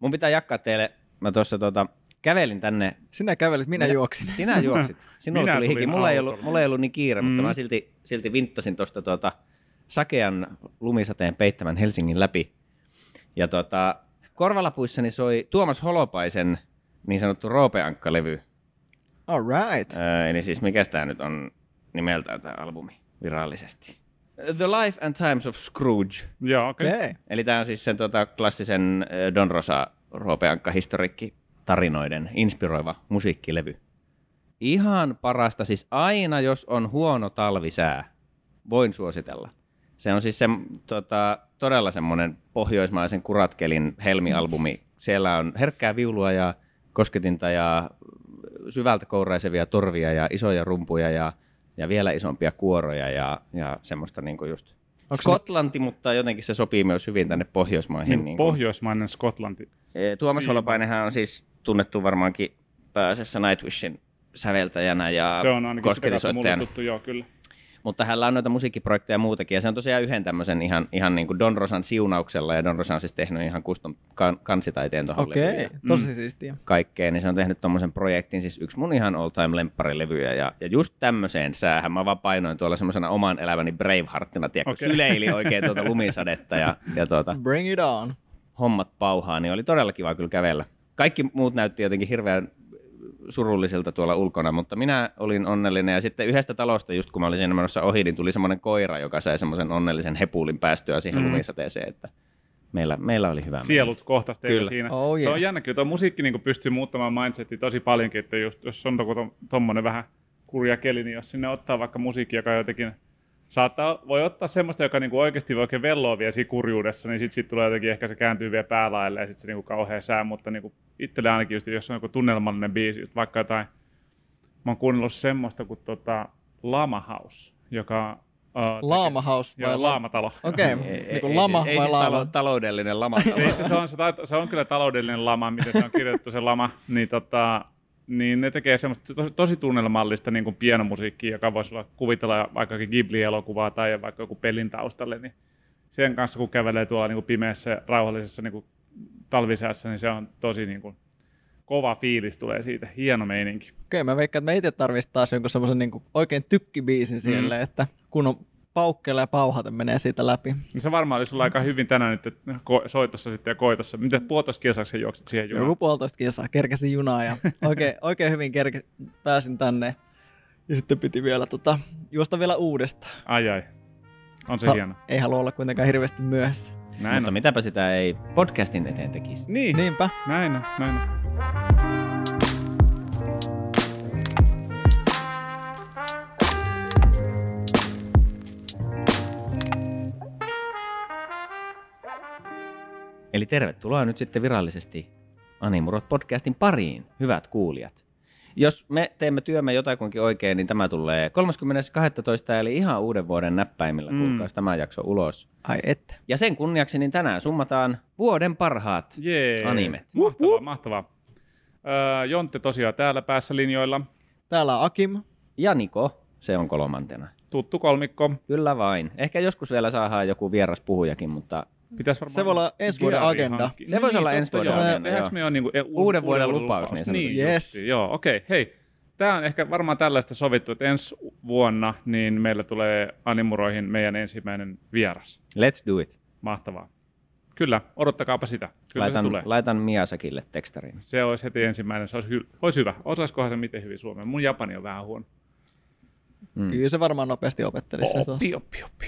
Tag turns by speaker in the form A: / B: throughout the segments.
A: Mun pitää jakaa teille, mä tuossa tota, kävelin tänne.
B: Sinä kävelit, minä, minä juoksin.
A: Sinä juoksit. Sinulla tuli hiki. Mulla ei, ollut, mulla ei ollut niin kiire, mm. mutta mä silti, silti vinttasin tuosta tuota, sakean lumisateen peittämän Helsingin läpi. Ja tota, korvalapuissani soi Tuomas Holopaisen niin sanottu Roopeankka-levy.
B: All right.
A: Öö, eli siis mikä tämä nyt on nimeltään tämä albumi virallisesti? The Life and Times of Scrooge.
C: Joo, okei. Okay.
A: Okay. Eli tämä on siis sen tota, klassisen Don Rosa Roopeankka historiikki tarinoiden inspiroiva musiikkilevy. Ihan parasta, siis aina jos on huono talvisää, voin suositella. Se on siis se, tota, todella semmoinen pohjoismaisen kuratkelin helmialbumi. Siellä on herkkää viulua ja kosketinta ja syvältä kouraisevia torvia ja isoja rumpuja ja, ja vielä isompia kuoroja ja, ja semmoista niin kuin just Onko Skotlanti, ne... mutta jotenkin se sopii myös hyvin tänne Pohjoismaihin.
C: Niin, niin pohjoismainen Skotlanti.
A: E, Tuomas Holopainenhan on siis tunnettu varmaankin pääasiassa Nightwishin säveltäjänä ja
C: Se on ainakin sitä tuttu, joo, kyllä.
A: Mutta hänellä on noita musiikkiprojekteja muutakin, ja se on tosiaan yhden tämmöisen ihan, ihan niin kuin Don Rosan siunauksella, ja Don Rosa on siis tehnyt ihan kuston kan- kansitaiteen tuohon
B: Okei, okay, tosi mm. siistiä.
A: Kaikkeen, niin se on tehnyt tuommoisen projektin, siis yksi mun ihan all-time lempparilevyjä, ja, ja just tämmöiseen säähän mä vaan painoin tuolla semmoisena oman eläväni Braveheartina, tiedätkö, okay. syleili oikein tuota lumisadetta, ja, ja tuota,
B: Bring it on.
A: hommat pauhaa, niin oli todella kiva kyllä kävellä. Kaikki muut näytti jotenkin hirveän surullisilta tuolla ulkona, mutta minä olin onnellinen. Ja sitten yhdestä talosta, just kun mä olin siinä menossa ohi, niin tuli semmoinen koira, joka sai semmoisen onnellisen hepulin päästyä siihen mm. lumisateeseen, että meillä, meillä oli hyvä
C: Sielut kohtasi teillä siinä. Oh, yeah. Se on jännä, kyllä tuo musiikki niin pystyy muuttamaan mindsetia tosi paljonkin, että just, jos on tuommoinen vähän kurja keli, niin jos sinne ottaa vaikka musiikki, joka jotenkin saattaa, voi ottaa semmoista, joka niinku oikeasti voi oikein velloa vielä siinä kurjuudessa, niin sitten sit tulee jotenkin, ehkä se kääntyy vielä päälaille ja sitten se niinku kauhean sää, mutta niinku itselle ainakin just, jos on joku tunnelmallinen biisi, just vaikka jotain, mä oon kuunnellut semmoista kuin tota Lama House, joka
B: Uh, Laama House
C: vai Joo, laamatalo.
B: Okei, okay. niin kuin lama
A: ei,
B: vai
A: ei
B: laama?
A: Siis taloudellinen lama.
C: se, itse se, on, se, se, on kyllä taloudellinen lama, miten se on kirjoitettu se lama. Niin tota, niin ne tekee semmoista tosi, tosi tunnelmallista niin kuin pianomusiikkia, joka voisi olla, kuvitella vaikkakin Ghibli-elokuvaa tai vaikka joku pelin taustalle, niin sen kanssa kun kävelee tuolla niin kuin pimeässä, rauhallisessa niin kuin talvisäässä, niin se on tosi niin kuin, kova fiilis tulee siitä, hieno meininki.
B: Okei, mä veikkaan, että me itse tarvitsisi taas jonkun semmoisen niin oikein tykkibiisin mm. että kun on paukkeella ja pauhaten menee siitä läpi.
C: Niin se varmaan oli sulla aika hyvin tänään nyt soitossa sitten ja koitossa. Miten puolitoista kilsaksi juoksit siihen junaan?
B: Joku puolitoista kilsaa. Kerkäsin junaa ja oikein, oikein hyvin kerke, pääsin tänne. Ja sitten piti vielä tota, juosta vielä uudestaan.
C: Ai ai. On se ha- hieno.
B: Ei halua olla kuitenkaan hirveästi myöhässä.
A: Näin Mutta on. mitäpä sitä ei podcastin eteen tekisi.
C: Niin.
B: Niinpä.
C: Näin on, näin on.
A: Eli tervetuloa nyt sitten virallisesti Animurot podcastin pariin, hyvät kuulijat. Jos me teemme työmme jotakuinkin oikein, niin tämä tulee 30.12. eli ihan uuden vuoden näppäimillä, mm. kuulkaas tämä jakso ulos.
B: Ai että.
A: Ja sen kunniaksi niin tänään summataan vuoden parhaat
C: Jee.
A: animet.
C: Mahtavaa, mahtavaa. Öö, Jontte tosiaan täällä päässä linjoilla.
B: Täällä on Akim.
A: Ja Niko, se on kolmantena.
C: Tuttu kolmikko.
A: Kyllä vain. Ehkä joskus vielä saadaan joku vieras puhujakin, mutta
B: Pitäis varmaan se voi olla ensi vuoden agenda.
A: Hankki. Se niin, voisi olla ensi vuoden agenda,
C: Tehdäänkö me on niinku
A: e- uuden vuoden lupaus,
C: niin Niin, yes. Joo, okei. Okay. Hei, tämä on ehkä varmaan tällaista sovittu, että ensi vuonna niin meillä tulee Animuroihin meidän ensimmäinen vieras.
A: Let's do it.
C: Mahtavaa. Kyllä, odottakaapa sitä. Kyllä
A: laitan,
C: se tulee.
A: laitan Miasakille tekstariin.
C: Se olisi heti ensimmäinen, se olisi, hy- olisi hyvä. Osaisikohan se miten hyvin Suomeen? Mun japani on vähän huono.
B: Mm. Kyllä se varmaan nopeasti opettelisi.
C: Oppi, oppi, oppi.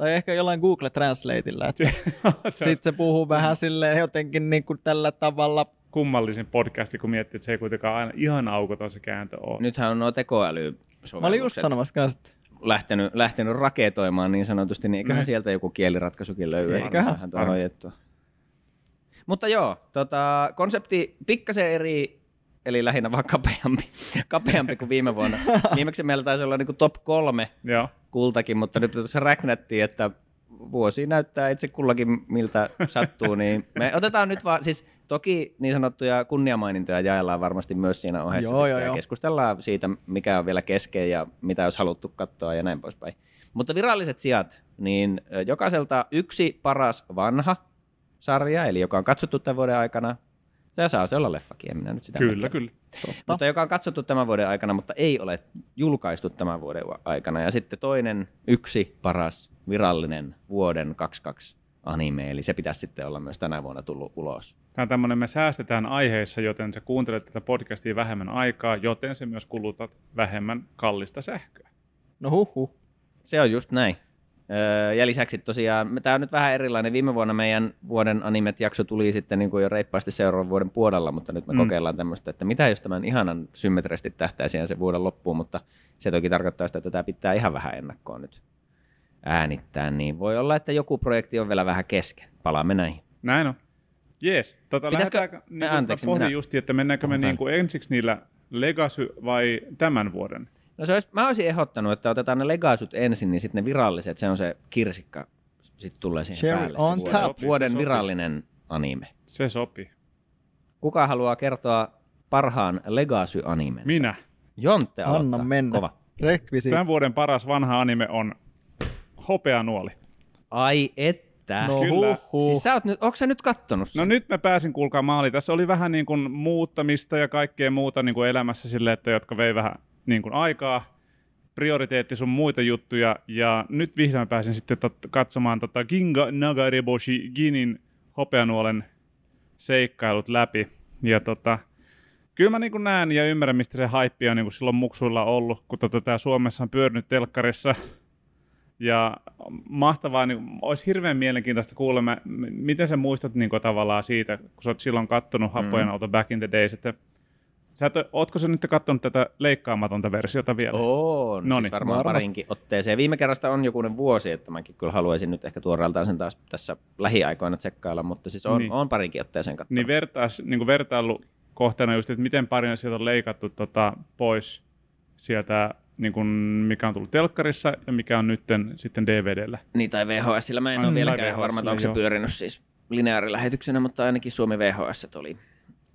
B: Tai ehkä jollain Google Translateilla. Sitten se puhuu vähän silleen jotenkin niin kuin tällä tavalla.
C: Kummallisin podcasti, kun miettii, että se ei kuitenkaan aina ihan aukoton se kääntö ole.
A: Nythän on nuo tekoäly
B: Mä olin just sanomassa kanssa, että
A: lähtenyt, lähtenyt raketoimaan niin sanotusti, niin eiköhän ne. sieltä joku kieliratkaisukin löydy.
B: Eiköhän.
A: Mutta joo, tota, konsepti pikkasen eri, eli lähinnä vaan kapeampi, kapeampi kuin viime vuonna. Viimeksi meillä taisi olla niin top kolme
C: joo
A: kultakin, mutta nyt tuossa räknättiin, että vuosi näyttää itse kullakin miltä sattuu, niin me otetaan nyt vaan, siis toki niin sanottuja kunniamainintoja jaellaan varmasti myös siinä ohessa joo, joo, ja joo. keskustellaan siitä, mikä on vielä kesken ja mitä olisi haluttu katsoa ja näin poispäin. Mutta viralliset sijat, niin jokaiselta yksi paras vanha, sarja, eli joka on katsottu tämän vuoden aikana. Se saa se olla leffakin, en minä nyt sitä
C: Kyllä, mitään. kyllä.
A: Totta. Mutta joka on katsottu tämän vuoden aikana, mutta ei ole julkaistu tämän vuoden aikana. Ja sitten toinen, yksi paras virallinen vuoden 22 anime, eli se pitäisi sitten olla myös tänä vuonna tullut ulos.
C: Tämä on tämmöinen, me säästetään aiheissa, joten sä kuuntelet tätä podcastia vähemmän aikaa, joten se myös kulutat vähemmän kallista sähköä.
B: No huh.
A: Se on just näin. Öö, ja lisäksi tosiaan, tämä on nyt vähän erilainen. Viime vuonna meidän vuoden animet-jakso tuli sitten niin kuin jo reippaasti seuraavan vuoden puolella, mutta nyt me mm. kokeillaan tämmöistä, että mitä jos tämän ihanan symmetrisesti tähtäisi se vuoden loppuun, mutta se toki tarkoittaa sitä, että tämä pitää ihan vähän ennakkoon nyt äänittää, niin voi olla, että joku projekti on vielä vähän kesken. Palaamme näihin.
C: Näin on. Jees. Tota, Pitäisikö... Niin, Anteeksi, pohdin minä... just, että mennäänkö me niin kuin ensiksi niillä Legacy vai tämän vuoden?
A: No se olisi, mä olisin ehdottanut, että otetaan ne Legasyt ensin, niin sitten ne viralliset, se on se kirsikka, sitten tulee siihen Cherry päälle. On
B: se vuoden,
A: vuoden virallinen anime.
C: Se sopii.
A: Kuka haluaa kertoa parhaan Legacy-animensa?
C: Minä.
A: Jonte
B: aloittaa. Anna mennä. Kova. Rekvisi.
C: Tämän vuoden paras vanha anime on Hopeanuoli.
A: Ai että.
C: No, Kyllä.
A: Siis sä oot nyt, onko sä nyt kattonut sen?
C: No nyt mä pääsin kuulkaa maali. Tässä oli vähän niin kuin muuttamista ja kaikkea muuta niin kuin elämässä sille, että jotka vei vähän niin kuin aikaa, prioriteetti sun muita juttuja, ja nyt vihdoin pääsin sitten tot, katsomaan tota Ginga Nagareboshi Ginin hopeanuolen seikkailut läpi. Ja tota, kyllä mä niin kuin näen ja ymmärrän, mistä se haippi on niin kuin silloin muksuilla ollut, kun tota, tää Suomessa on pyörinyt telkkarissa. Ja mahtavaa, niin olisi hirveän mielenkiintoista kuulla, mä, miten sä muistat niin kuin, tavallaan siitä, kun sä oot silloin kattonut Happojen mm. Back in the Days, että Sä et, ootko sä nyt katsonut tätä leikkaamatonta versiota vielä?
A: Oo, no siis varmaan varmasti. parinkin otteeseen. Viime kerrasta on jokunen vuosi, että mäkin kyllä haluaisin nyt ehkä tuoreeltaan sen taas tässä lähiaikoina tsekkailla, mutta siis on, niin. on parinkin otteeseen katsonut.
C: Niin, vertais, niin vertailu kohteena just, että miten paljon sieltä on leikattu tota, pois sieltä, niin kuin mikä on tullut telkkarissa ja mikä on nyt sitten DVDllä.
A: Niin, tai VHSillä. Mä en ole vieläkään varma, että onko se pyörinyt siis lineaarilähetyksenä, mutta ainakin Suomi VHS oli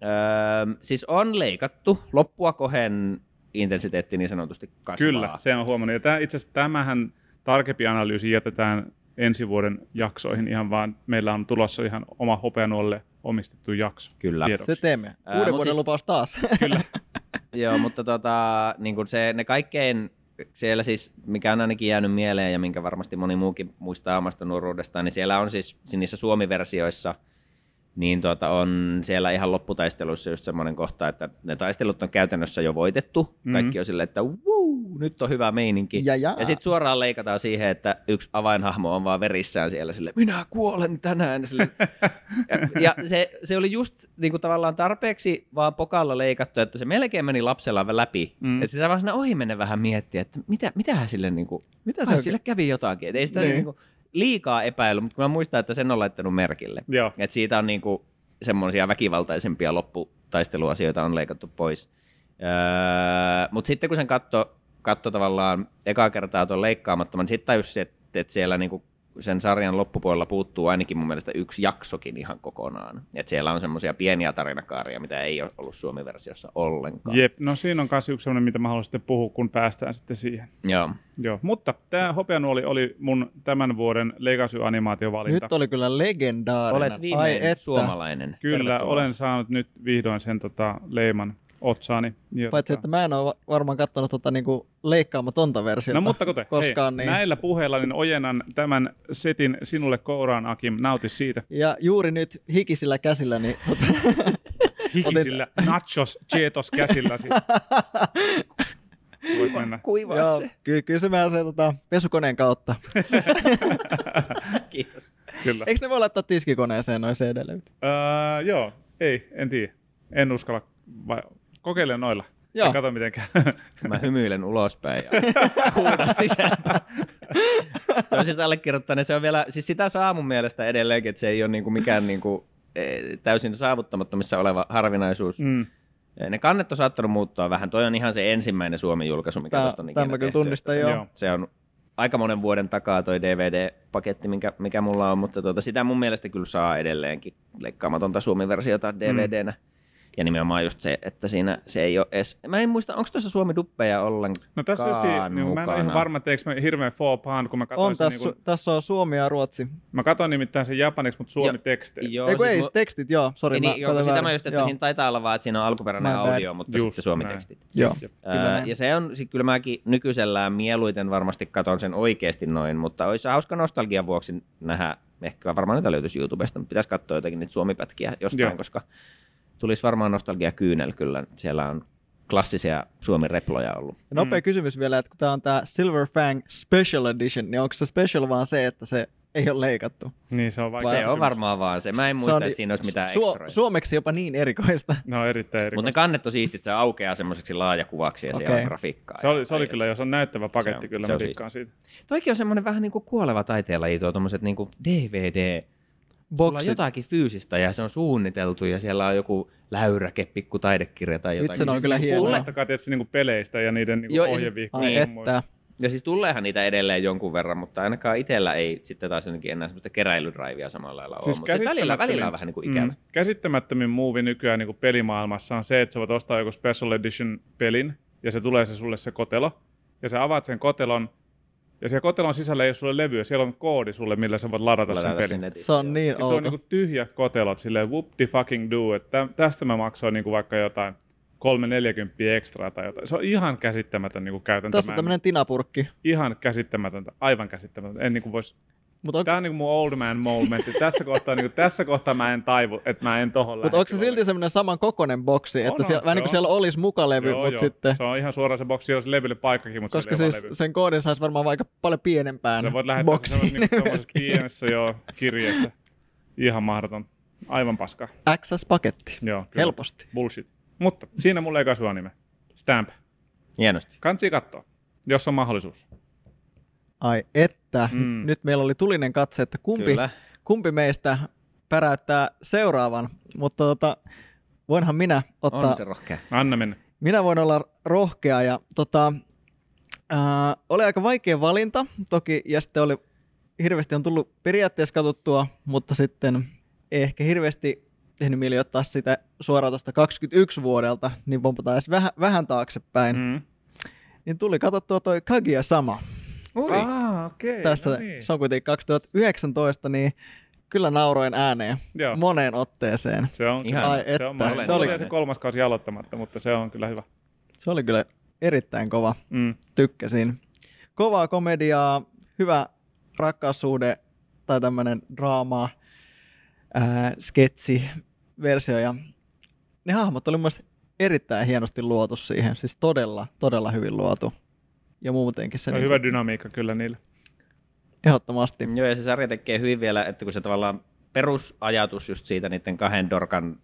A: Öö, siis on leikattu loppua kohen intensiteetti niin sanotusti kasvaa.
C: Kyllä, se on huomannut. Ja tämä, itse asiassa tämähän tarkempi analyysi jätetään ensi vuoden jaksoihin ihan vaan. Meillä on tulossa ihan oma hopeanuolle omistettu jakso.
A: Kyllä.
B: Tiedoksi. Se teemme. Uuden vuoden siis, lupaus taas.
C: Kyllä.
A: Joo, mutta tota, niin kuin se, ne kaikkein siellä siis, mikä on ainakin jäänyt mieleen ja minkä varmasti moni muukin muistaa omasta nuoruudestaan, niin siellä on siis niissä Suomi-versioissa – niin tuota, on siellä ihan lopputaisteluissa just semmoinen kohta, että ne taistelut on käytännössä jo voitettu. Mm-hmm. Kaikki on silleen, että wuu, nyt on hyvä meininki.
B: Ja, ja.
A: ja sitten suoraan leikataan siihen, että yksi avainhahmo on vaan verissään siellä sille, minä kuolen tänään. Sille. ja, ja se, se, oli just niin kuin tavallaan tarpeeksi vaan pokalla leikattu, että se melkein meni lapsella läpi. Mm. Että sitä vaan siinä ohi mennä vähän miettiä, että mitä, mitähän sille, niin kuin, mitä se sille kävi jotakin. Että ei sitä niin. Niin kuin, liikaa epäily, mutta mä muistan, että sen on laittanut merkille.
C: Joo.
A: Et siitä on niinku semmoisia väkivaltaisempia lopputaisteluasioita on leikattu pois. Öö, mutta sitten kun sen katto, katto tavallaan ekaa kertaa tuon leikkaamattoman, niin sitten tajusi, että, että siellä niinku sen sarjan loppupuolella puuttuu ainakin mun mielestä yksi jaksokin ihan kokonaan. Et siellä on semmoisia pieniä tarinakaaria, mitä ei ole ollut Suomi-versiossa ollenkaan.
C: Jep, no siinä on myös yksi semmoinen, mitä mä haluan sitten puhua, kun päästään sitten siihen.
A: Joo.
C: Joo, mutta tämä Hopeanuoli oli mun tämän vuoden Legacy-animaatiovalinta.
B: Nyt oli kyllä legendaarinen.
A: Olet viimein Ai, että. suomalainen.
C: Kyllä, Tervetuloa. olen saanut nyt vihdoin sen tota, leiman otsaani.
B: Ja Paitsi, tota... että mä en ole varmaan katsonut tota, niinku leikkaamatonta versiota
C: No mutta kuten,
B: koskaan.
C: Hei, niin... näillä puheilla niin ojennan tämän setin sinulle kouraan, Akim. Nauti siitä.
B: Ja juuri nyt hikisillä käsillä, niin... Tota...
C: hikisillä Otin... nachos cheetos käsilläsi.
A: Voit mennä. Kuivaa Joo, se.
B: Ky- kyllä se tota, pesukoneen kautta.
A: Kiitos.
C: Kyllä.
B: Eikö ne voi laittaa tiskikoneeseen noin CD-levyt?
C: Öö, joo, ei, en tiedä. En uskalla, vai kokeile noilla. Joo. Ja kato miten käy.
A: Mä hymyilen ulospäin ja huudan sisään. Toisin allekirjoittaneen se on vielä, siis sitä saa mun mielestä edelleenkin, että se ei ole niinku mikään niinku, e, täysin saavuttamattomissa oleva harvinaisuus. Mm. E, ne kannet on saattanut muuttua vähän. Toi on ihan se ensimmäinen Suomen julkaisu, mikä tuosta on
B: ikinä tehty. tunnistan, joo.
A: Se on aika monen vuoden takaa toi DVD-paketti, mikä, mikä mulla on, mutta tuota, sitä mun mielestä kyllä saa edelleenkin leikkaamatonta Suomi-versiota DVDnä. Mm Ja nimenomaan just se, että siinä se ei ole edes... Mä en muista, onko tuossa Suomi duppeja ollenkaan
C: No tässä just, niin, mä en ole ihan varma, että eikö mä hirveän faux kun mä katsoin
B: on, tässä,
C: niin
B: kuin... tässä on Suomi ja Ruotsi.
C: Mä katsoin nimittäin sen japaniksi, mutta suomi tekstejä.
B: Joo, ei, siis ei, mu... tekstit, joo, sori.
A: Niin, joo, sitä mä just, että joo. siinä taitaa olla vaan, että siinä on alkuperäinen mä audio, bad. mutta just, sitten suomi-tekstit.
B: Joo.
A: Äh, ja se on, sit kyllä mäkin nykyisellään mieluiten varmasti katon sen oikeasti noin, mutta olisi hauska nostalgian vuoksi nähdä, ehkä varmaan niitä löytyisi YouTubesta, mutta pitäisi katsoa jotakin niitä suomipätkiä jostain, joo. koska tulisi varmaan nostalgia kyynel kyllä. Siellä on klassisia Suomi-reploja ollut.
B: Ja nopea mm. kysymys vielä, että kun tämä on tämä Silver Fang Special Edition, niin onko se special vaan se, että se ei ole leikattu?
C: Niin, se on
A: vaikka Se on varmaan vaan se. Mä en muista, on, että siinä olisi mitään su- ekstroja.
B: Suomeksi jopa niin erikoista.
C: No erittäin erikoista.
A: Mutta ne kannet on siistit, se aukeaa semmoiseksi laajakuvaksi ja okay. siellä on grafiikkaa.
C: Se oli, se oli kyllä, jos on näyttävä paketti, se on, kyllä se mä dikkaan siitä.
A: Toikin on semmoinen vähän niin kuin kuoleva taiteella tuo tuommoiset niin DVD Sulla on jotakin fyysistä ja se on suunniteltu ja siellä on joku läyräke, pikku taidekirja tai jotain.
B: Itse on kyllä hienoa.
C: Puhumattakaan tietysti niinku peleistä ja niiden niinku ohjeviikkoja.
B: Siis, että.
A: Ja siis tulleehan niitä edelleen jonkun verran, mutta ainakaan itsellä ei sitten taas jotenkin enää semmoista keräilydraivia samalla lailla siis ole. Mutta välillä, välillä on vähän niin kuin ikävä. Mm,
C: käsittämättömin muuvi nykyään niin kuin pelimaailmassa on se, että sä voit ostaa joku Special Edition pelin ja se tulee se sulle se kotelo. Ja sä avaat sen kotelon ja siellä kotelon sisällä ei ole sulle levyä, siellä on koodi sulle, millä sä voit ladata, ladata sen pelin.
B: Se on niin
C: outo. Se on niinku tyhjät kotelot, silleen whoop the fucking do, että tästä mä maksoin niinku vaikka jotain 340 ekstraa tai jotain. Se on ihan käsittämätön niinku käytäntö.
B: Tässä on tämmöinen tinapurkki.
C: Ihan käsittämätöntä, aivan käsittämätöntä. En niinku vois Mut onko... Tämä on niin mun old man moment. tässä, kohtaa, niin kuin, tässä kohtaa mä en taivu, että mä en tohon
B: Mutta onko se silti semmoinen saman kokoinen boksi, on, että on, siellä, vähän niin kuin siellä olisi mukalevy, joo, mutta joo. sitten...
C: Se on ihan suoraan se boksi, jos levylle paikkakin, mutta
B: Koska siis levy. sen koodin saisi varmaan vaikka paljon pienempään
C: Se voit lähettää boksiin niin pienessä jo kirjeessä. Ihan mahdoton. Aivan paska.
B: XS-paketti. Joo, kyllä. Helposti.
C: Bullshit. Mutta siinä mulle ei kasvua nime. Stamp.
A: Hienosti.
C: Kansi katsoa, jos on mahdollisuus.
B: Ai että, mm. nyt meillä oli tulinen katse, että kumpi, kumpi meistä päräyttää seuraavan, mutta tota, voinhan minä ottaa...
A: On se rohkea.
C: Anna mennä.
B: Minä voin olla rohkea ja tota, äh, oli aika vaikea valinta toki ja sitten oli hirveästi on tullut periaatteessa katsottua, mutta sitten ei ehkä hirveästi tehnyt mieli ottaa sitä suoraan tuosta 21 vuodelta, niin pompataan edes vähän, vähän taaksepäin. Mm. Niin tuli katsottua toi Kagia Sama.
C: Ui. Ah, okay,
B: Tässä no niin. se on kuitenkin 2019, niin kyllä nauroin ääneen Joo. moneen otteeseen.
C: Se on, Ihan, Ai, että, se, on se, oli se kolmas kausi aloittamatta, mutta se on kyllä hyvä.
B: Se oli kyllä erittäin kova. Mm. Tykkäsin. Kovaa komediaa, hyvä rakkaussuhde tai tämmöinen draama, ää, sketsi, versio ja ne hahmot oli myös erittäin hienosti luotu siihen, siis todella, todella hyvin luotu ja muutenkin se...
C: On niin hyvä dynamiikka kyllä niillä.
B: Ehdottomasti.
A: Joo, ja se sarja tekee hyvin vielä, että kun se tavallaan perusajatus just siitä niiden kahden dorkan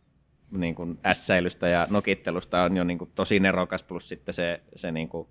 A: niin kuin ässäilystä ja nokittelusta on jo niin kuin tosi nerokas, plus sitten se, se niin kuin,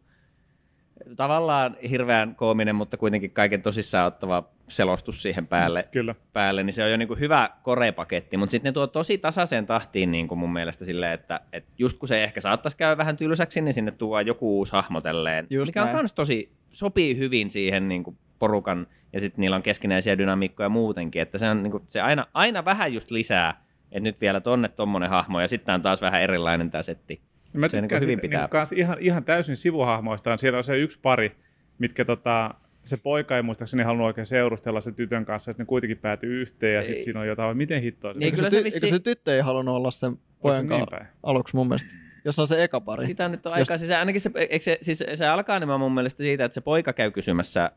A: tavallaan hirveän koominen, mutta kuitenkin kaiken tosissaan ottava selostus siihen päälle,
C: mm, Kyllä.
A: päälle niin se on jo niin kuin hyvä korepaketti, mutta sitten ne tuo tosi tasaiseen tahtiin niin kuin mun mielestä silleen, että, että just kun se ehkä saattaisi käydä vähän tylsäksi, niin sinne tuo joku uusi hahmotelleen, just mikä näin. on myös tosi, sopii hyvin siihen niin kuin porukan, ja sitten niillä on keskinäisiä dynamiikkoja muutenkin, että se, on, niin kuin, se aina, aina vähän just lisää, että nyt vielä tonne tommonen hahmo, ja sitten on taas vähän erilainen tämä setti.
C: Mä se niin hyvin pitää. Niin ihan, ihan täysin sivuhahmoistaan. Siellä on se yksi pari, mitkä tota, se poika ei muistaakseni halunnut oikein seurustella sen tytön kanssa, että ne kuitenkin päätyy yhteen ja sitten siinä on jotain, miten hittoa.
B: Niin, kyllä se, ty- vissi... se tyttö ei halunnut olla sen pojan kanssa niin aluksi mun mielestä. Jos on se eka pari.
A: Sitä nyt on Jos... siis ainakin se, eikö se, siis se alkaa nimenomaan mun mielestä siitä, että se poika käy kysymässä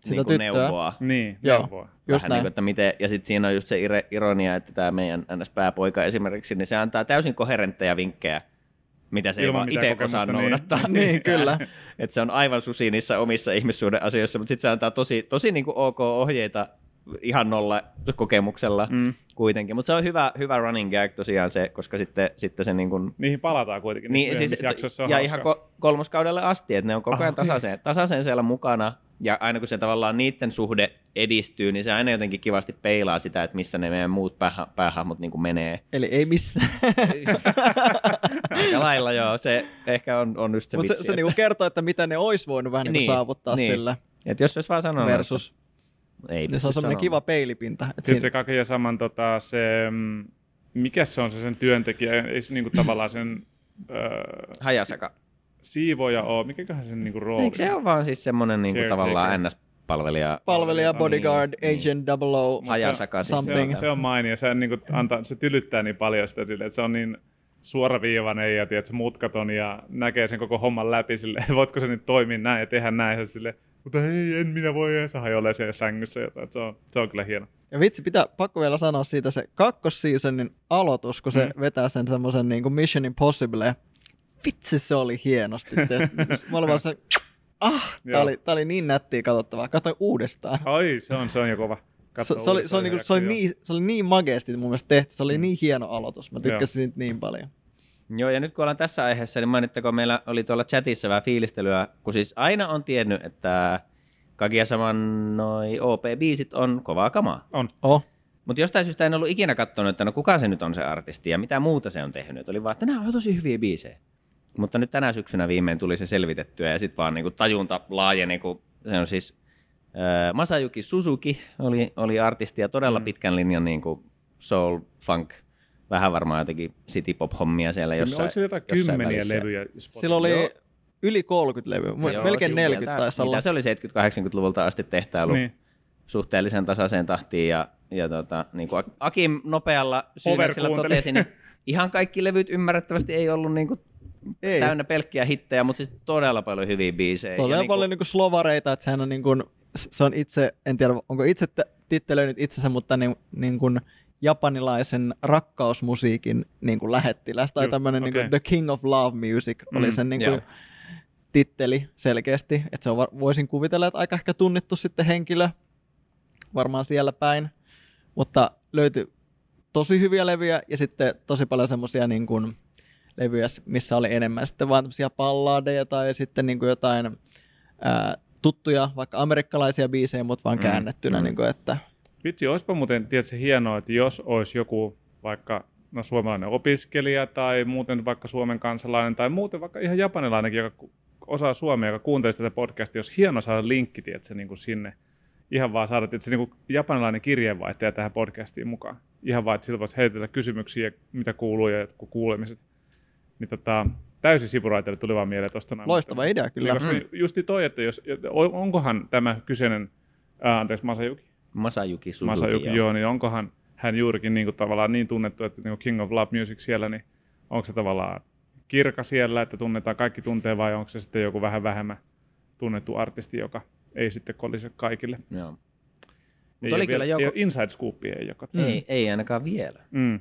A: sitä niin tyttöä. neuvoa.
C: Niin, Joo, neuvoa.
A: Just Vähän niin kuin, että miten, ja sitten siinä on just se ironia, että tämä meidän NS-pääpoika esimerkiksi, niin se antaa täysin koherentteja vinkkejä mitä se Ilman ei vaan itse osaa niin. noudattaa.
B: niin, kyllä.
A: että se on aivan susi niissä omissa ihmissuhdeasioissa, mutta sitten se antaa tosi, tosi niin kuin ok ohjeita ihan nolla kokemuksella mm. kuitenkin. Mutta se on hyvä, hyvä running gag tosiaan se, koska sitten, sitten se niin kuin...
C: Niihin palataan kuitenkin.
A: Niin, siis, jaksossa on ja hauska. ihan ko- kolmoskaudelle asti, että ne on koko ajan ah, tasaisen, tasaisen siellä mukana. Ja aina kun se tavallaan niiden suhde edistyy, niin se aina jotenkin kivasti peilaa sitä, että missä ne meidän muut pääha- päähahmot niin kuin menee.
B: Eli ei missään.
A: Aika lailla joo, se ehkä on, on just se
B: Mut
A: vitsi.
B: Se, se että... niin kertoo, että mitä ne olisi voinut vähän niin, niin saavuttaa niin. sillä.
A: Et jos olisi vaan sanonut,
B: versus. Että ei niin se on semmoinen kiva peilipinta.
C: Sitten siinä... se kaikki saman tota, se mm, mikä se on se sen työntekijä, ei se niinku tavallaan sen...
A: Öö, Hajasaka.
C: Siivoja ole, mikäköhän sen niinku rooli?
A: Eikö se on vaan siis semmoinen niinku tavallaan ns palvelija.
B: Palvelija, bodyguard, niin, agent, double O,
A: hajasaka.
C: Se, se, on, se on mainio. Se, niin kuin antaa, se tylyttää niin paljon sitä sille, että se on niin suoraviivainen ja tiedätkö, mutkaton ja näkee sen koko homman läpi sille, voitko se nyt toimia näin ja tehdä näin. Sille, mutta hei, en minä voi edes hajoilee siellä sängyssä. Jotain. Se, on, se on kyllä hieno.
B: Ja vitsi, pitää pakko vielä sanoa siitä se kakkosseasonin aloitus, kun se mm. vetää sen semmoisen niin kuin Mission Impossible. Vitsi, se oli hienosti. Mä olin vaan se, ah, tää oli, tää oli niin nättiä katsottavaa. Katsoin uudestaan.
C: Ai, se on, se on jo kova.
B: Se, se, oli, se, oli, niinku, se, oli niin, se oli niin mageesti mun mielestä tehty. Se oli mm. niin hieno aloitus. Mä tykkäsin siitä niin paljon.
A: Joo, ja nyt kun ollaan tässä aiheessa, niin mainittako meillä oli tuolla chatissa vähän fiilistelyä, kun siis aina on tiennyt, että Kagia Saman noi OP-biisit on kovaa kamaa.
C: On.
B: Oh.
A: Mutta jostain syystä en ollut ikinä katsonut, että no kuka se nyt on se artisti ja mitä muuta se on tehnyt. Oli vaan, että nämä on tosi hyviä biisejä. Mutta nyt tänä syksynä viimein tuli se selvitettyä ja sitten vaan niinku tajunta laajeni, kun se on siis äh, Masayuki Suzuki oli, oli artisti ja todella mm. pitkän linjan niinku soul, funk, vähän varmaan jotenkin city pop hommia siellä jossain. Oliko
C: se jotain kymmeniä välissä. levyjä?
B: Sillä oli Joo. yli 30 levyä, Joo, melkein siis 40 taisi olla.
A: se oli 70-80-luvulta asti tehtailu niin. suhteellisen tasaiseen tahtiin ja, ja tota, niin kuin Akim nopealla syynneksellä totesi, niin ihan kaikki levyt ymmärrettävästi ei ollut niin kuin ei. täynnä pelkkiä hittejä, mutta siis todella paljon hyviä biisejä.
B: Todella ja paljon niin kuin slovareita, että sehän on, niin kuin, se on itse, en tiedä onko itse tittelöinyt itsensä, mutta niin, niin kuin japanilaisen rakkausmusiikin niin kuin lähettiläs, tai tämmöinen okay. niin The King of Love Music mm, oli sen niin kuin, titteli selkeästi, että se on, voisin kuvitella, että aika ehkä tunnettu sitten henkilö, varmaan siellä päin, mutta löytyi tosi hyviä levyjä ja sitten tosi paljon semmoisia niin kuin, levyjä, missä oli enemmän sitten vaan tämmöisiä palladeja tai sitten niin kuin jotain ää, tuttuja, vaikka amerikkalaisia biisejä, mutta vaan mm, käännettynä, mm. niin kuin, että...
C: Vitsi, olisipa muuten tietysti hienoa, että jos olisi joku vaikka no, suomalainen opiskelija tai muuten vaikka Suomen kansalainen tai muuten vaikka ihan japanilainenkin, joka osaa suomea, joka kuuntelisi tätä podcastia, jos hieno saada linkki tietysti, niin kuin sinne. Ihan vaan saada tietysti, niin kuin japanilainen kirjeenvaihtaja tähän podcastiin mukaan. Ihan vaan, että sillä voisi heitellä kysymyksiä, mitä kuuluu ja kuulemiset niin tota, täysin sivuraiteille tuli vaan mieleen tuosta.
B: Loistava idea kyllä. Niin,
C: koska mm. justi toi, että jos, onkohan tämä kyseinen, ää, anteeksi Masayuki?
A: Masayuki Suzuki,
C: Masayuki joo. joo. niin onkohan hän juurikin niin kuin, tavallaan niin tunnettu, että niin kuin King of Love Music siellä, niin onko se tavallaan kirka siellä, että tunnetaan kaikki tuntee vai onko se sitten joku vähän vähemmän tunnettu artisti, joka ei sitten kolise kaikille.
A: Joo.
C: Ei, oli vielä, joko... ei inside scoopia ei joka.
A: Ei, ei ainakaan vielä. Mm.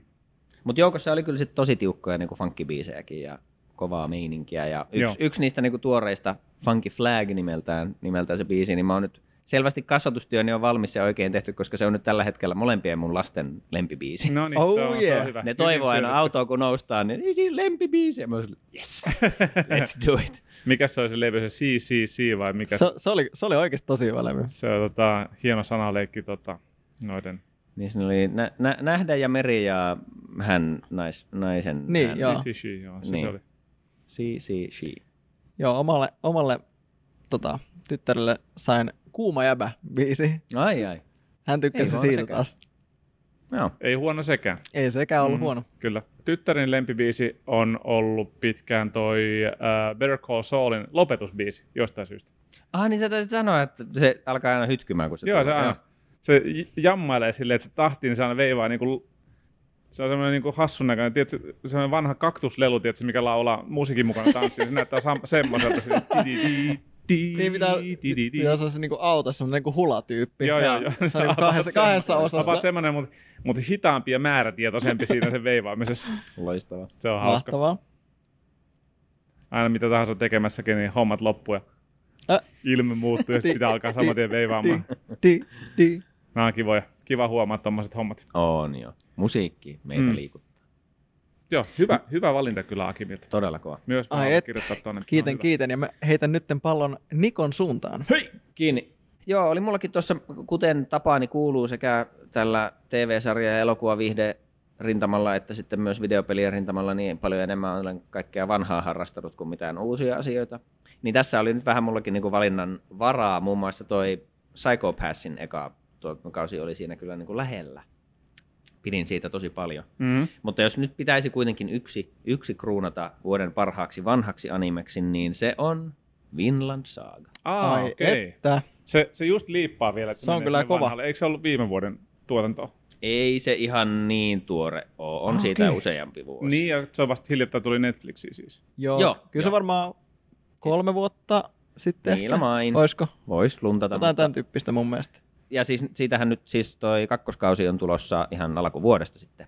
A: Mutta joukossa oli kyllä sit tosi tiukkoja niinku funkkibiisejäkin ja kovaa meininkiä. Ja yksi, yksi niistä niinku tuoreista Funky Flag nimeltään, nimeltään se biisi, niin mä oon nyt selvästi kasvatustyöni on valmis ja oikein tehty, koska se on nyt tällä hetkellä molempien mun lasten lempibiisi.
C: No niin, oh, se, on, yeah. se on hyvä.
A: Ne toivoo aina autoa, kun noustaan, niin ei siinä lempibiisi. Ja mä olisin, yes, let's do it.
C: Mikä se oli se levy, se CCC vai mikä?
B: Se, se, oli, se oli oikeasti tosi hyvä levy.
C: Se on tota, hieno sanaleikki tota, noiden
A: niin siinä oli nä- nä- nähdä ja meri ja hän nais, naisen.
B: Niin, hän.
C: joo. Si, si, joo, se, niin. se oli.
A: Si, si, she.
B: Joo, omalle, omalle tota, tyttärelle sain Kuuma jäbä biisi.
A: Ai ai.
B: Hän tykkäsi Ei siitä taas.
C: Joo. Ei huono sekään.
B: Ei sekään ollut mm, huono.
C: Kyllä. Tyttärin lempibiisi on ollut pitkään toi uh, Better Call Saulin lopetusbiisi jostain syystä.
A: Ah, niin sä taisit sanoa, että se alkaa aina hytkymään, kun se
C: Joo, tulee. se aina se jammailee silleen, että se tahti, niin se aina veivaa niin kuin, se on semmoinen niin hassun näköinen, tiedätkö, semmoinen vanha kaktuslelu, tiedätkö, mikä laulaa musiikin mukana tanssia, se näyttää sam- semmoiselta.
B: Niin mitä, mitä se on se niinku autossa, semmoinen niinku hulatyyppi.
C: Joo, joo, joo.
B: Se on niinku kahdessa, kahdessa osassa.
C: About semmoinen, mutta, mutta hitaampi ja määrätietoisempi siinä sen veivaamisessa.
A: Loistavaa.
C: Se on hauska.
B: Mahtavaa.
C: Aina mitä tahansa tekemässäkin, niin hommat loppuu ja äh. ilme muuttuu ja sitten pitää alkaa saman tien veivaamaan. Di, di, Nämä on kivoja. Kiva huomaa tuommoiset hommat.
A: On joo. Musiikki meitä mm. liikuttaa.
C: Joo, hyvä, hyvä valinta kyllä Akimilta.
A: Todella kova.
C: Myös Ai et, kirjoittaa tuonne.
B: Kiitän, kiitän. Ja mä heitän nytten pallon Nikon suuntaan.
A: Hei! Kiinni. Joo, oli mullakin tuossa, kuten tapaani kuuluu sekä tällä TV-sarja- ja elokuvavihde rintamalla että sitten myös videopelien rintamalla niin paljon enemmän olen kaikkea vanhaa harrastanut kuin mitään uusia asioita. Niin tässä oli nyt vähän mullakin niin kuin valinnan varaa, muun muassa toi Psychopassin eka tuo kausi oli siinä kyllä niin kuin lähellä Pidin siitä tosi paljon. Mm-hmm. Mutta jos nyt pitäisi kuitenkin yksi, yksi kruunata vuoden parhaaksi vanhaksi animeksi, niin se on Vinland Saga.
C: Aa, Ai okay. että. Se, se just liippaa vielä. Että
B: se on kyllä kova.
C: Vanhalle. Eikö se ollut viime vuoden tuotanto?
A: Ei se ihan niin tuore ole. On okay. siitä useampi vuosi.
C: Niin, ja se on vasta hiljattain tuli Netflixiin siis.
B: Joo, Joo kyllä jo. se varmaan kolme siis, vuotta sitten
A: Niillä ehkä. main.
B: Oisko?
A: Vois luntata.
B: Jotain mutta... tämän tyyppistä mun mielestä.
A: Ja siis siitähän nyt siis toi kakkoskausi on tulossa ihan alkuvuodesta sitten.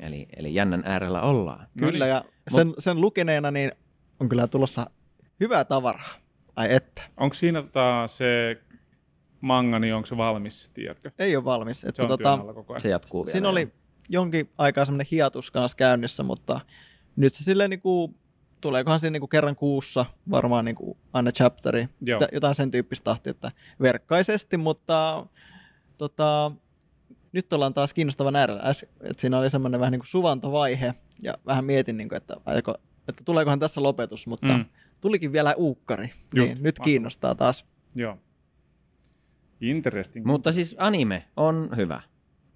A: Eli, eli jännän äärellä ollaan.
B: Kyllä, no niin. ja sen, sen lukeneena niin on kyllä tulossa hyvää tavaraa. Ai että.
C: Onko siinä tota, se manga, niin onko se valmis, tiedätkö?
B: Ei ole valmis.
C: Että se, on tota, koko
A: ajan. se jatkuu
B: vielä. Siinä oli jonkin aikaa semmoinen hiatus kanssa käynnissä, mutta nyt se silleen niin kuin, tuleekohan siinä niin kuin kerran kuussa varmaan niin kuin aina chapteri, Joo. jotain sen tyyppistä tahtia, että verkkaisesti, mutta tota, nyt ollaan taas kiinnostavan äärellä. Että siinä oli semmoinen vähän niin kuin suvantovaihe ja vähän mietin, niin kuin, että, ajako, että tuleekohan tässä lopetus, mutta mm. tulikin vielä uukkari, niin Just, nyt kiinnostaa taas.
C: Joo. Interesting.
A: Mutta siis anime on hyvä.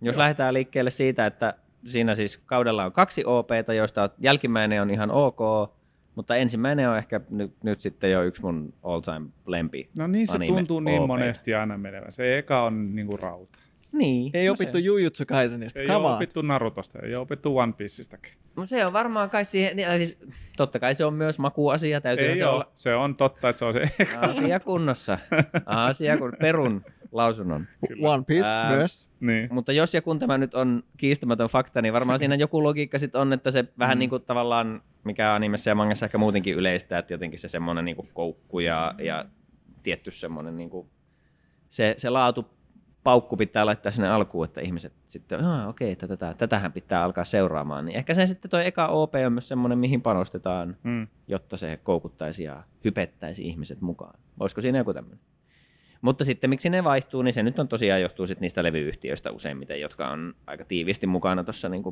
A: Jos Joo. lähdetään liikkeelle siitä, että siinä siis kaudella on kaksi OPta, joista jälkimmäinen on ihan ok, mutta ensimmäinen on ehkä nyt, nyt sitten jo yksi mun all-time lempi
C: No niin, se tuntuu niin OP. monesti aina menevän. Se eka on niinku rauta.
B: Niin. Ei no opittu se... Jujutsu Kaisenista.
C: Ei ole opittu Narutosta, ei ole opittu One Pieceistäkin.
A: No se on varmaan kai siihen, niin, siis, totta kai se on myös makuasia. Täytyy
C: ei
A: se
C: ole. olla. Se on totta, että se on se eka.
A: Asia kunnossa. Asia kun perun lausunnon.
B: Kyllä. One Piece Ää, myös.
A: Niin. Mutta jos ja kun tämä nyt on kiistämätön fakta, niin varmaan siinä joku logiikka sitten on, että se vähän mm. niin kuin tavallaan, mikä animessa ja mangassa ehkä muutenkin yleistä, että jotenkin se semmoinen niin kuin koukku ja, ja tietty semmoinen niin kuin, se, se laatu paukku pitää laittaa sinne alkuun, että ihmiset sitten, ah, okei, että tätä, tätähän pitää alkaa seuraamaan. Niin ehkä se sitten tuo eka OP on myös semmoinen, mihin panostetaan, mm. jotta se koukuttaisi ja hypettäisi ihmiset mukaan. Olisiko siinä joku tämmöinen? Mutta sitten miksi ne vaihtuu, niin se nyt on tosiaan johtuu sit niistä levyyhtiöistä useimmiten, jotka on aika tiivisti mukana tuossa niin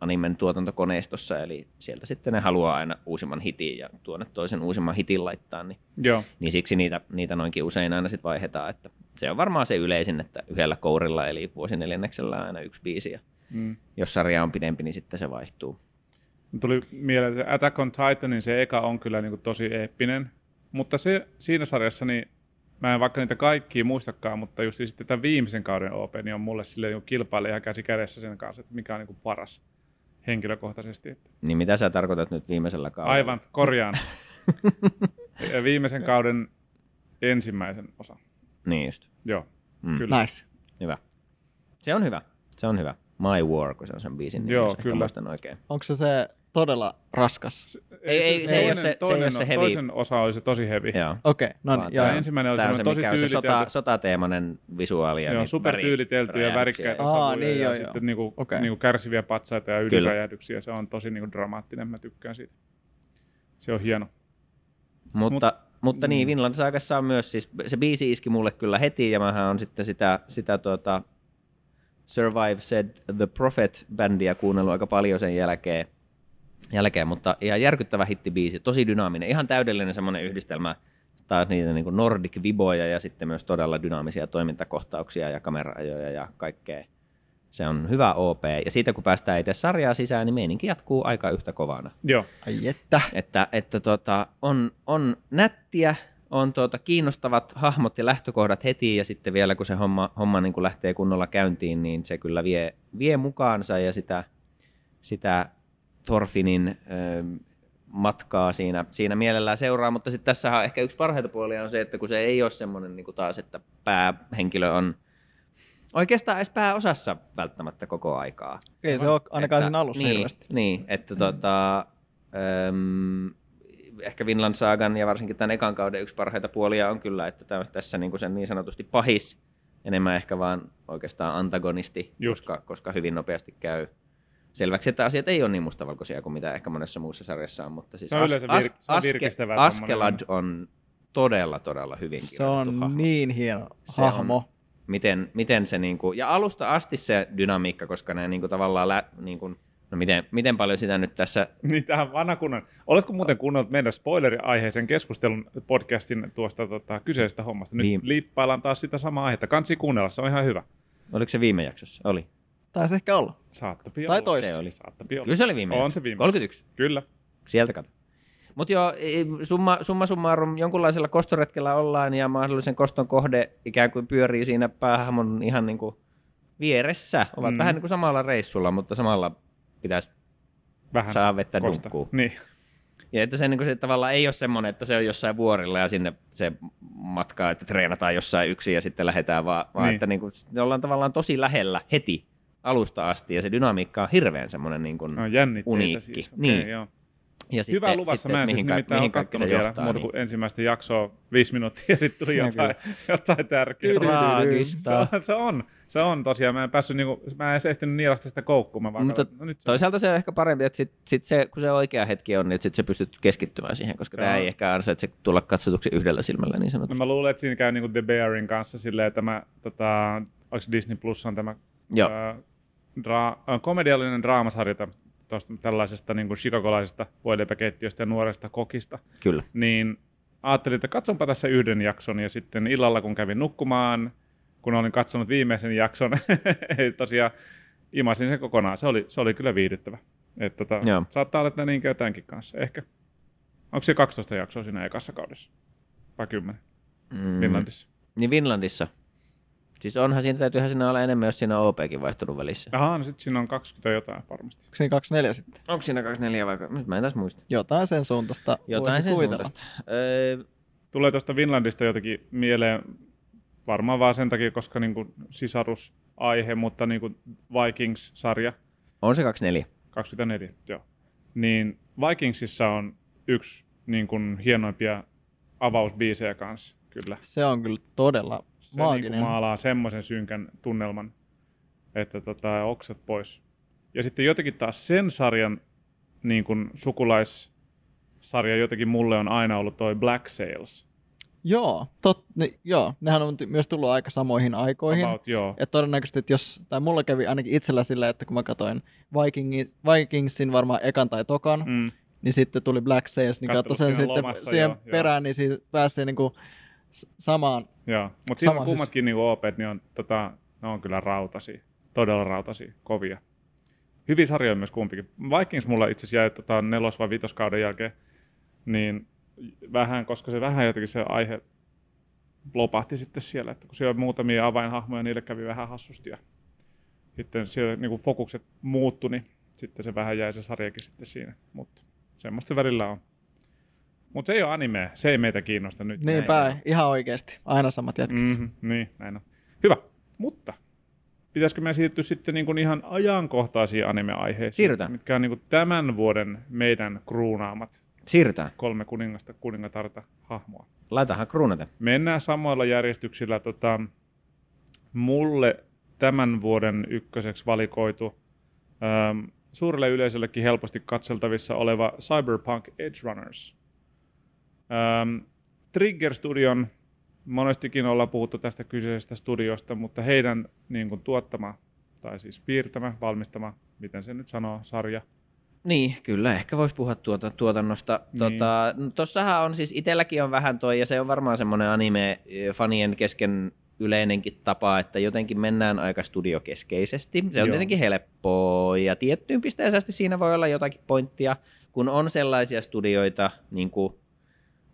A: animen tuotantokoneistossa, eli sieltä sitten ne haluaa aina uusimman hitin ja tuonne toisen uusimman hitin laittaa, niin,
C: Joo.
A: niin siksi niitä, niitä noinkin usein aina sitten vaihdetaan, että se on varmaan se yleisin, että yhdellä kourilla eli vuosineljänneksellä aina yksi biisi, ja mm. jos sarja on pidempi, niin sitten se vaihtuu.
C: Tuli mieleen, että Attack on Titanin se eka on kyllä niin kuin tosi eeppinen, mutta se, siinä sarjassa niin mä en vaikka niitä kaikkia muistakaan, mutta just sitten tämän viimeisen kauden OP niin on mulle silleen niin kilpailija ihan käsi kädessä sen kanssa, että mikä on niin paras henkilökohtaisesti.
A: Niin mitä sä tarkoitat nyt viimeisellä kaudella?
C: Aivan, korjaan. viimeisen kauden ensimmäisen osan.
A: Niin just.
C: Joo,
B: mm. kyllä. Nice.
A: Hyvä. Se on hyvä. Se on hyvä. My War, kun se on sen biisin nimi,
C: Joo, kyllä.
A: oikein.
B: Onko se se todella raskas.
A: Ei, ei, se, se, ei, ole se, toinen, se, ei ole se heavy.
C: Toisen osa oli se tosi heavy.
B: Okei, okay, no niin.
C: Ja ensimmäinen oli se, tosi
A: tyylitelty. Se sota, sotateemainen visuaali. Ja
C: joo, super tyylitelty ja värikkäitä Aa, niin, ja joo, sitten joo. Niinku, okay. niinku kärsiviä patsaita ja ydinräjähdyksiä. Se on tosi niinku dramaattinen, mä tykkään siitä. Se on hieno.
A: Mutta, Mut, mutta niin, mm. Vinland Saagassa on myös, siis se biisi iski mulle kyllä heti, ja mähän on sitten sitä, sitä tuota, Survive Said The Prophet-bändiä kuunnellut aika paljon sen jälkeen jälkeen, mutta ihan järkyttävä hittibiisi, tosi dynaaminen, ihan täydellinen semmoinen yhdistelmä taas niitä niin Nordic viboja ja sitten myös todella dynaamisia toimintakohtauksia ja kameraajoja ja kaikkea. Se on hyvä OP. Ja siitä kun päästään itse sarjaa sisään, niin meininki jatkuu aika yhtä kovana.
C: Joo.
B: Ai että.
A: Että, että tota, on, on nättiä, on tuota, kiinnostavat hahmot ja lähtökohdat heti, ja sitten vielä kun se homma, homma niin kuin lähtee kunnolla käyntiin, niin se kyllä vie, vie mukaansa ja sitä, sitä Thorfinin ö, matkaa siinä, siinä mielellään seuraa, mutta sitten tässä ehkä yksi parhaita puolia on se, että kun se ei ole semmoinen niin kuin taas, että päähenkilö on oikeastaan edes pääosassa välttämättä koko aikaa.
B: Ei se ole ainakaan sen alussa
A: niin,
B: hirveästi.
A: Niin, että mm. tota, äm, ehkä Vinland Saagan ja varsinkin tämän ekan kauden yksi parhaita puolia on kyllä, että tässä niin kuin sen niin sanotusti pahis, enemmän ehkä vaan oikeastaan antagonisti, koska, koska hyvin nopeasti käy selväksi, että asiat ei ole niin mustavalkoisia kuin mitä ehkä monessa muussa sarjassa on, mutta siis
C: as, vir- as, aske,
A: Askelad on todella, todella hyvin
B: Se on
A: hahmo.
B: niin hieno se hahmo. On,
A: miten, miten se, niinku, ja alusta asti se dynamiikka, koska ne niinku, tavallaan, lä, niinku, no miten, miten paljon sitä nyt tässä...
C: Niin tähän vanhakunnan. Oletko muuten kuunnellut meidän spoileri-aiheisen keskustelun podcastin tuosta tota, kyseisestä hommasta? Nyt Viime... liippaillaan taas sitä samaa aihetta. Kansi kuunnella, se on ihan hyvä.
A: Oliko se viime jaksossa? Oli.
B: Taisi ehkä olla.
C: Saattapi
B: Tai tois.
A: Se oli.
C: Saattapi olla.
A: Kyllä se oli viime
C: On se viime.
A: 31.
C: Kyllä.
A: Sieltä kato. Mutta joo, summa, summa summarum, jonkunlaisella kostoretkellä ollaan ja mahdollisen koston kohde ikään kuin pyörii siinä päähahmon ihan niin kuin vieressä. Ovat mm. vähän niin kuin samalla reissulla, mutta samalla pitäisi vähän saa vettä dunkkuu.
C: Niin.
A: Ja että se, niin se tavallaan ei ole semmoinen, että se on jossain vuorilla ja sinne se matkaa, että treenataan jossain yksin ja sitten lähdetään, vaan, vaan niin. että niin kuin, ne ollaan tavallaan tosi lähellä heti alusta asti ja se dynamiikka on hirveän semmoinen niin kuin no, uniikki. Siis. Okay,
C: niin. Joo. Ja sitten, Hyvä luvassa, sitten, mä en siis nimittäin ole katsonut vielä johtaa, muuta kuin niin. ensimmäistä jaksoa viisi minuuttia ja sitten tuli jotain, jotain tärkeää. Se on, se on, se on tosiaan, mä en päässyt, niinku, mä en ehtinyt nielasta sitä koukkuun. Vaan
A: Mutta no, nyt se toisaalta se on ehkä parempi, että sit, sit se, kun se oikea hetki on, niin sit se pystyt keskittymään siihen, koska tämä ei ehkä ansaitse tulla katsotuksi yhdellä silmällä niin sanotusti.
C: No mä luulen, että siinä käy niinku The Bearin kanssa silleen, että mä, tota, onko Disney Plus on tämä
A: Joo.
C: Ää, dra- komediallinen draamasarja tuosta tällaisesta niin kuin chicagolaisesta voileipäkeittiöstä ja nuoresta kokista.
A: Kyllä.
C: Niin ajattelin, että katsonpa tässä yhden jakson ja sitten illalla kun kävin nukkumaan, kun olin katsonut viimeisen jakson, tosiaan imasin sen kokonaan. Se oli, se oli kyllä viihdyttävä. Että tota, saattaa olla, että niin käy tämänkin kanssa. Ehkä. Onko se 12 jaksoa siinä ekassa kaudessa? Vai 10? Mm. Finlandissa.
A: Niin Finlandissa. Siis onhan siinä, täytyyhän siinä olla enemmän, jos siinä on OPkin vaihtunut välissä.
C: Ahaa, no sitten siinä on 20 jotain varmasti.
B: Onko siinä 24 sitten?
A: Onko siinä 24 vai? Nyt mä en taas muista.
B: Jotain sen suuntaista.
A: Jotain sen kuvitella. suuntaista. Öö...
C: Tulee tuosta Finlandista jotenkin mieleen, varmaan vaan sen takia, koska niinku sisarusaihe, mutta niinku Vikings-sarja.
A: On se 24.
C: 24, joo. Niin Vikingsissa on yksi niin kuin, hienoimpia avausbiisejä kanssa, kyllä.
B: Se on kyllä todella se Maaginen.
C: Niin maalaa semmoisen synkän tunnelman, että tota, oksat pois. Ja sitten jotenkin taas sen sarjan niin kuin sukulaissarja jotenkin mulle on aina ollut toi Black Sails.
B: Joo, tot, niin, joo, nehän on myös tullut aika samoihin aikoihin.
C: About, joo.
B: Ja todennäköisesti, että jos, tai mulla kävi ainakin itsellä sillä, että kun mä katsoin Vikingin, Vikingsin varmaan ekan tai tokan, mm. niin sitten tuli Black Sails, niin katsoin sen sitten lomassa, siihen joo, perään, joo. niin siitä pääsee niin kuin samaan.
C: Joo, mutta siinä kummatkin niin opet, niin on, tota, ne on kyllä rautasi, todella rautasi, kovia. Hyviä sarjoja myös kumpikin. Vikings mulla itse asiassa jäi tota, nelos- vai viitoskauden jälkeen, niin vähän, koska se vähän jotenkin se aihe lopahti sitten siellä, että kun siellä on muutamia avainhahmoja, niille kävi vähän hassusti ja sitten siellä niin kuin fokukset muuttui, niin sitten se vähän jäi se sarjakin sitten siinä, mutta semmoista välillä on. Mutta se ei ole anime, se ei meitä kiinnosta nyt.
B: Niinpä, ihan oikeasti. Aina samat jätkät.
C: Mm-hmm, niin, näin on. Hyvä, mutta pitäisikö me siirtyä sitten niin kuin ihan ajankohtaisiin anime-aiheisiin?
A: Siirrytään.
C: Mitkä on niin kuin tämän vuoden meidän kruunaamat
A: Siirrytään.
C: kolme kuningasta, kuningatarta hahmoa.
A: Laitahan kruunata.
C: Mennään samoilla järjestyksillä. Tota, mulle tämän vuoden ykköseksi valikoitu ähm, suurelle yleisöllekin helposti katseltavissa oleva Cyberpunk Edge Runners – Ähm, Trigger Studion, monestikin ollaan puhuttu tästä kyseisestä studiosta, mutta heidän niin kuin, tuottama, tai siis piirtämä, valmistama, miten se nyt sanoo, sarja.
A: Niin, kyllä, ehkä voisi puhua tuota, tuotannosta. Niin. Tota, no, tossahan on siis, itselläkin on vähän toi, ja se on varmaan semmoinen anime-fanien kesken yleinenkin tapa, että jotenkin mennään aika studiokeskeisesti. Se on Joo. tietenkin helppoa, ja tiettyyn pisteeseen siinä voi olla jotakin pointtia, kun on sellaisia studioita, niin kuin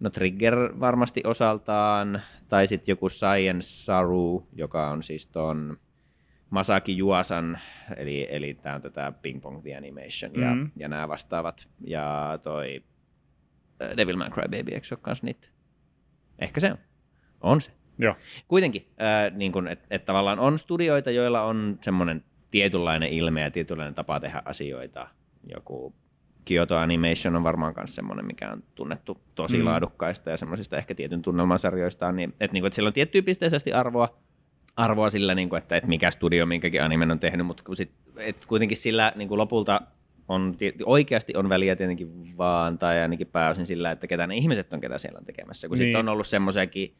A: No Trigger varmasti osaltaan, tai sitten joku Science Saru, joka on siis tuon Masaki Juasan, eli, eli tämä on tätä Ping Pong The Animation ja, mm-hmm. ja nämä vastaavat. Ja toi uh, Devilman Crybaby, eikö se ole kans niitä? Ehkä se on. On se.
C: Joo.
A: Kuitenkin, äh, niin että et tavallaan on studioita, joilla on semmoinen tietynlainen ilme ja tietynlainen tapa tehdä asioita. Joku Kyoto Animation on varmaan myös semmoinen, mikä on tunnettu tosi mm. laadukkaista ja semmoisista ehkä tietyn tunnelman sarjoistaan, niin, että, niin että sillä on tiettyyppisteisesti arvoa, arvoa sillä, niin kuin, että, että mikä studio minkäkin animen on tehnyt, mutta kun sit, että kuitenkin sillä niin kuin lopulta on, oikeasti on väliä tietenkin vaan, tai ainakin pääosin sillä, että ketä ne ihmiset on, ketä siellä on tekemässä. Kun niin. sitten on ollut semmoisiakin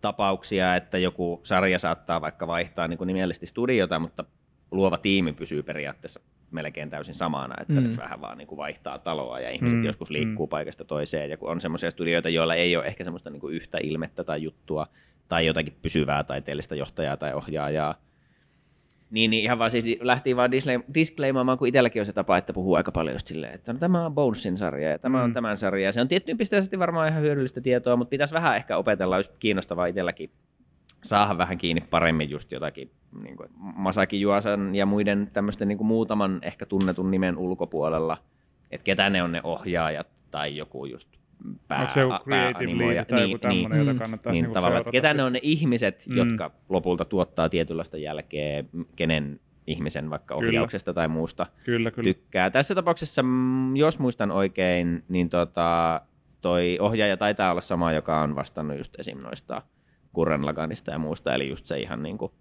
A: tapauksia, että joku sarja saattaa vaikka vaihtaa niin kuin nimellisesti studiota, mutta luova tiimi pysyy periaatteessa melkein täysin samana, että mm. vähän vaan niin kuin vaihtaa taloa ja ihmiset mm. joskus liikkuu mm. paikasta toiseen. Ja kun on semmoisia studioita, joilla ei ole ehkä semmoista niin kuin yhtä ilmettä tai juttua tai jotakin pysyvää taiteellista johtajaa tai ohjaajaa, Niin, niin ihan vaan siis lähti vaan disclaimaamaan, kun itselläkin on se tapa, että puhuu aika paljon just silleen, että no, tämä on Bonesin sarja ja tämä mm. on tämän sarja. Ja se on tiettyyn pisteessä varmaan ihan hyödyllistä tietoa, mutta pitäisi vähän ehkä opetella, jos kiinnostavaa itselläkin saada vähän kiinni paremmin just jotakin niin kuin Masaki Juasan ja muiden tämmöisten niin kuin muutaman ehkä tunnetun nimen ulkopuolella, että ketä ne on ne ohjaajat tai joku just
C: pää, Onko se joku creative lead tai niin, joku tämmöinen, niin, jota kannattaisi niin,
A: niin seurata? Ketä ne on ne ihmiset, mm. jotka lopulta tuottaa tietynlaista jälkeä, kenen ihmisen vaikka ohjauksesta kyllä. tai muusta
C: kyllä, kyllä.
A: tykkää. Tässä tapauksessa, mm, jos muistan oikein, niin tota, toi ohjaaja taitaa olla sama, joka on vastannut just esim. noista Kurren Laganista ja muusta, eli just se ihan niin kuin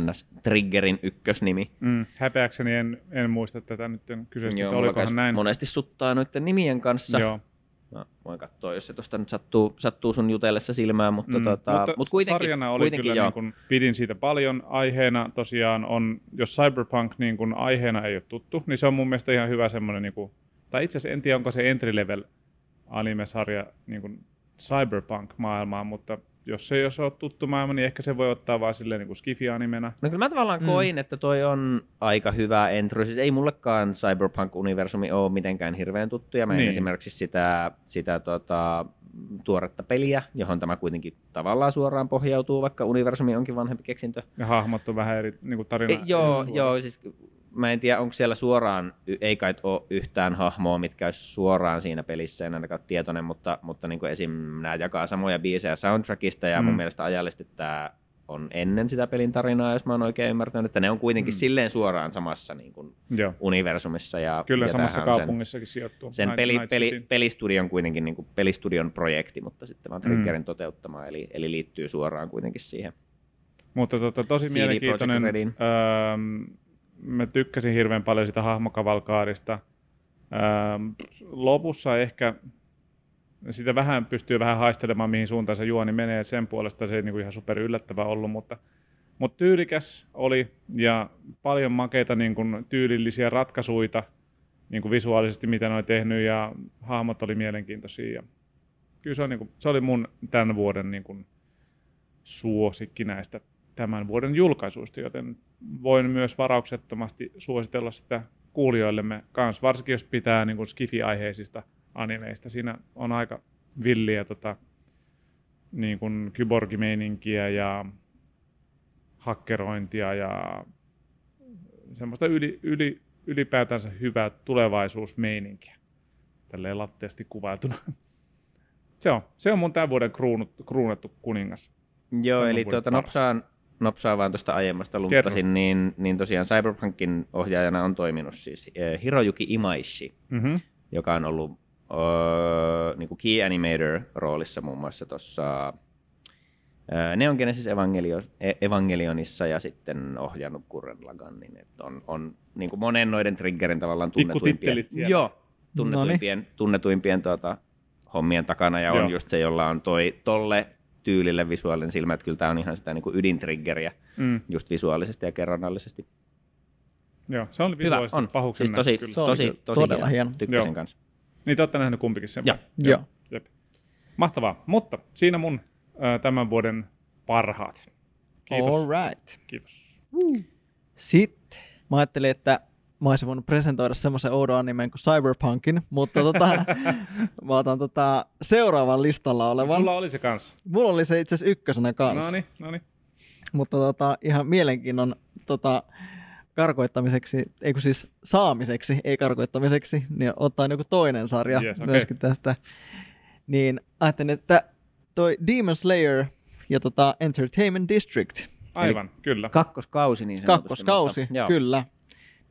A: NS Triggerin ykkösnimi.
C: Mm, häpeäkseni en, en muista tätä nyt kyseistä, Joo, että olikohan näin.
A: Monesti suttaa noiden nimien kanssa. Joo. Mä voin katsoa, jos se tuosta nyt sattuu, sattuu sun jutellessa silmään, mutta, mm, tota,
C: mutta, mutta kuitenkin, sarjana oli kuitenkin, kyllä, niin kun, pidin siitä paljon. Aiheena tosiaan on, jos Cyberpunk niin kun aiheena ei ole tuttu, niin se on mun mielestä ihan hyvä semmoinen, niin kuin, tai itse asiassa en tiedä, onko se entry level anime-sarja niin kuin Cyberpunk-maailmaan, mutta jos se ei ole tuttu maailma, niin ehkä se voi ottaa vaan silleen niin skifi-animena.
A: No kyllä mä tavallaan mm. koin, että toi on aika hyvä entry. Siis ei mullekaan Cyberpunk-universumi ole mitenkään hirveän tuttu, ja mä niin. esimerkiksi sitä, sitä tota, tuoretta peliä, johon tämä kuitenkin tavallaan suoraan pohjautuu, vaikka universumi onkin vanhempi keksintö.
C: Ja hahmot on vähän eri niin tarina.
A: E, joo, joo, siis mä en tiedä, onko siellä suoraan, ei kai ole yhtään hahmoa, mitkä olisi suoraan siinä pelissä, en ainakaan tietoinen, mutta, mutta niin kuin esim. nämä jakaa samoja biisejä soundtrackista, ja mm. mun mielestä ajallisesti tämä on ennen sitä pelin tarinaa, jos mä oon oikein ymmärtänyt, että ne on kuitenkin mm. silleen suoraan samassa niin kuin universumissa. Ja,
C: Kyllä
A: ja
C: samassa kaupungissakin sen, sijoittuu.
A: Sen peli, Night peli, pelistudion kuitenkin niin kuin pelistudion projekti, mutta sitten vaan Triggerin mm. toteuttama, eli, eli liittyy suoraan kuitenkin siihen.
C: Mutta tota, tosi CD mielenkiintoinen. Öö, mä tykkäsin hirveän paljon sitä hahmokavalkaarista. Ähm, lopussa ehkä sitä vähän pystyy vähän haistelemaan, mihin suuntaan se juoni menee. Sen puolesta se ei niin kuin ihan super yllättävä ollut, mutta, mutta tyylikäs oli ja paljon makeita niin kuin tyylillisiä ratkaisuja niin kuin visuaalisesti, mitä ne oli tehnyt ja hahmot oli mielenkiintoisia. Ja kyllä se, on, niin kuin, se oli mun tämän vuoden niin kuin, suosikki näistä tämän vuoden julkaisuista, joten voin myös varauksettomasti suositella sitä kuulijoillemme kanssa, varsinkin jos pitää niin kuin skifi-aiheisista animeista. Siinä on aika villiä tota, niin kuin kyborgimeininkiä ja hakkerointia ja semmoista yli, yli, ylipäätänsä hyvää tulevaisuusmeininkiä. Tälleen latteasti kuvailtuna. Se on, se on mun tämän vuoden kruunut, kruunattu kuningas.
A: Joo, tämän eli tuota, nopsaan, nopsaa vaan tuosta aiemmasta lunttasin, niin, niin tosiaan Cyberpunkin ohjaajana on toiminut siis eh, Hiroyuki Imaishi, mm-hmm. joka on ollut uh, niin kuin key animator-roolissa muun muassa tuossa uh, Neon Genesis Evangelio, e, Evangelionissa ja sitten ohjannut Kurren Laganin. Että on, on niin kuin monen noiden triggerin tavallaan tunnetuimpien, joo, tunnetuimpien, tunnetuimpien tuota, hommien takana ja on Joo. just se, jolla on toi tolle tyylille visuaalinen silmä, että kyllä tämä on ihan sitä niin kuin ydintriggeriä mm. just visuaalisesti ja kerronnallisesti.
C: Joo, se on visuaalisesti Hyvä, on.
A: pahuksen siis tosi, tosi, tosi, tosi todella hieno. Tykkäsin kanssa.
C: Niin te olette nähnyt kumpikin sen? Joo. Joo. Jep. Mahtavaa. Mutta siinä mun äh, tämän vuoden parhaat. Kiitos.
B: All right.
C: Kiitos.
B: Sitten mä ajattelin, että mä olisin voinut presentoida semmoisen oudon animen kuin Cyberpunkin, mutta tota, mä otan tota seuraavan listalla olevan.
C: Sulla oli se kanssa.
B: Mulla oli se itse asiassa ykkösenä kanssa.
C: No niin, no niin.
B: Mutta tota, ihan mielenkiinnon tota, karkoittamiseksi, ei kun siis saamiseksi, ei karkoittamiseksi, niin ottaa joku toinen sarja yes, okay. myöskin tästä. Niin ajattelin, että toi Demon Slayer ja tota Entertainment District.
C: Aivan, Eli kyllä.
A: Kakkoskausi niin
B: Kakkoskausi, mutta, kyllä.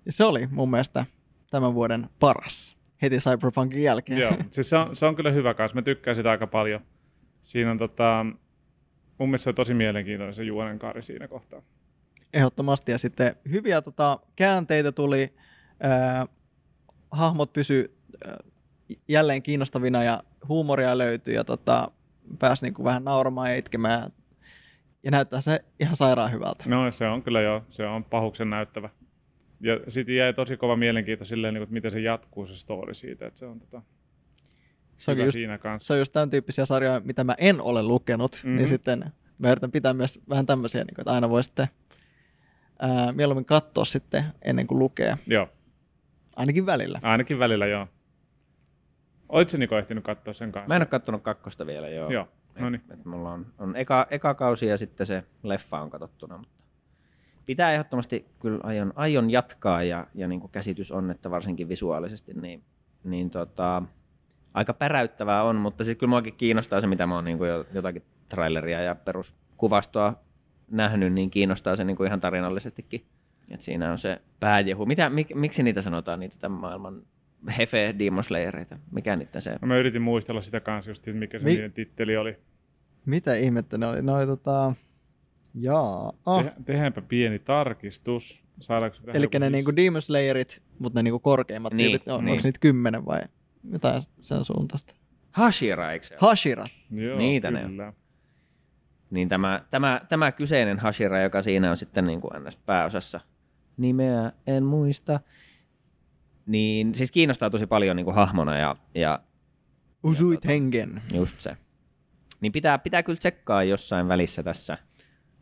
B: Ja se oli mun mielestä tämän vuoden paras heti Cyberpunkin jälkeen.
C: Joo, siis se on, se on kyllä hyvä kanssa. Mä tykkään sitä aika paljon. Siinä on tota, mun mielestä se on tosi mielenkiintoinen se juonen kaari siinä kohtaa.
B: Ehdottomasti. Ja sitten hyviä tota, käänteitä tuli. Äh, hahmot pysy äh, jälleen kiinnostavina ja huumoria löytyi ja tota, pääsi niinku vähän nauramaan ja itkemään. Ja näyttää se ihan sairaan hyvältä.
C: No se on kyllä jo, se on pahuksen näyttävä ja sitten jäi tosi kova mielenkiinto silleen, niin kuin, että miten se jatkuu se story siitä, että se on tota,
B: se on, just, siinä kanssa. se on just tämän tyyppisiä sarjoja, mitä mä en ole lukenut, mm-hmm. niin mhm. sitten mä yritän pitää myös vähän tämmöisiä, niin kuin, että aina voi sitten ää, mieluummin katsoa sitten ennen kuin lukee.
C: Joo.
B: Ainakin välillä.
C: Ainakin välillä, joo. Oletko Niko ehtinyt katsoa sen kanssa?
A: Mä en ole katsonut kakkosta vielä, joo.
C: Joo, no niin.
A: Et, et mulla on, on eka, eka kausi ja sitten se leffa on katsottuna, mutta pitää ehdottomasti kyllä aion, aion jatkaa ja, ja niin kuin käsitys on, että varsinkin visuaalisesti niin, niin tota, aika päräyttävää on, mutta siis kyllä muakin kiinnostaa se, mitä mä oon niin kuin jotakin traileria ja peruskuvastoa nähnyt, niin kiinnostaa se niin kuin ihan tarinallisestikin. Et siinä on se pääjehu. Mitä, mik, miksi niitä sanotaan, niitä tämän maailman Hefe Demon Slayereita? Mikä niitä se?
C: No mä yritin muistella sitä kanssa just, mikä se Mi- niiden titteli oli.
B: Mitä ihmettä ne oli? Ne oli tota... Jaa. Oh.
C: Te- tehdäänpä pieni tarkistus.
B: Eli ne niinku Demon Slayerit, mutta ne niinku korkeimmat niin, tyypit, on, niin. onko niitä kymmenen vai jotain sen suuntaista?
A: Hashira, eikö se
B: Hashira.
C: Joo,
A: Niitä kyllä. ne on. Niin tämä, tämä, tämä kyseinen Hashira, joka siinä on sitten niin kuin ns. pääosassa, nimeä en muista, niin siis kiinnostaa tosi paljon niin kuin hahmona ja, ja
B: Usuit ja, hengen.
A: Just se. Niin pitää, pitää kyllä tsekkaa jossain välissä tässä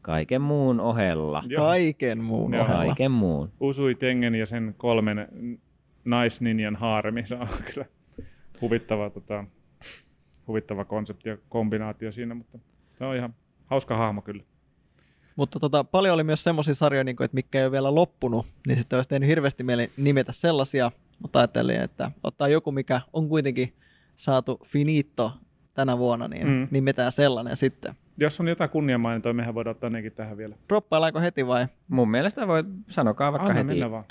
A: kaiken muun ohella.
B: Joo. Kaiken muun Joo. ohella.
A: Kaiken muun.
C: Usui Tengen ja sen kolmen naisninjan haaremi. Se on kyllä huvittava, tota, huvittava konsepti ja kombinaatio siinä, mutta se on ihan hauska hahmo kyllä.
B: Mutta tota, paljon oli myös semmoisia sarjoja, niin kuin, että mikä ei ole vielä loppunut, niin sitten olisi tehnyt hirveästi mieli nimetä sellaisia, mutta ajattelin, että ottaa joku, mikä on kuitenkin saatu finito tänä vuonna, niin mm. nimetään sellainen sitten.
C: Jos on jotain kunniamainintoja, mehän voidaan ottaa nekin tähän vielä.
B: Droppaillaanko heti vai?
A: Mun mielestä voi, sanokaa vaikka Anna heti.
C: vaan.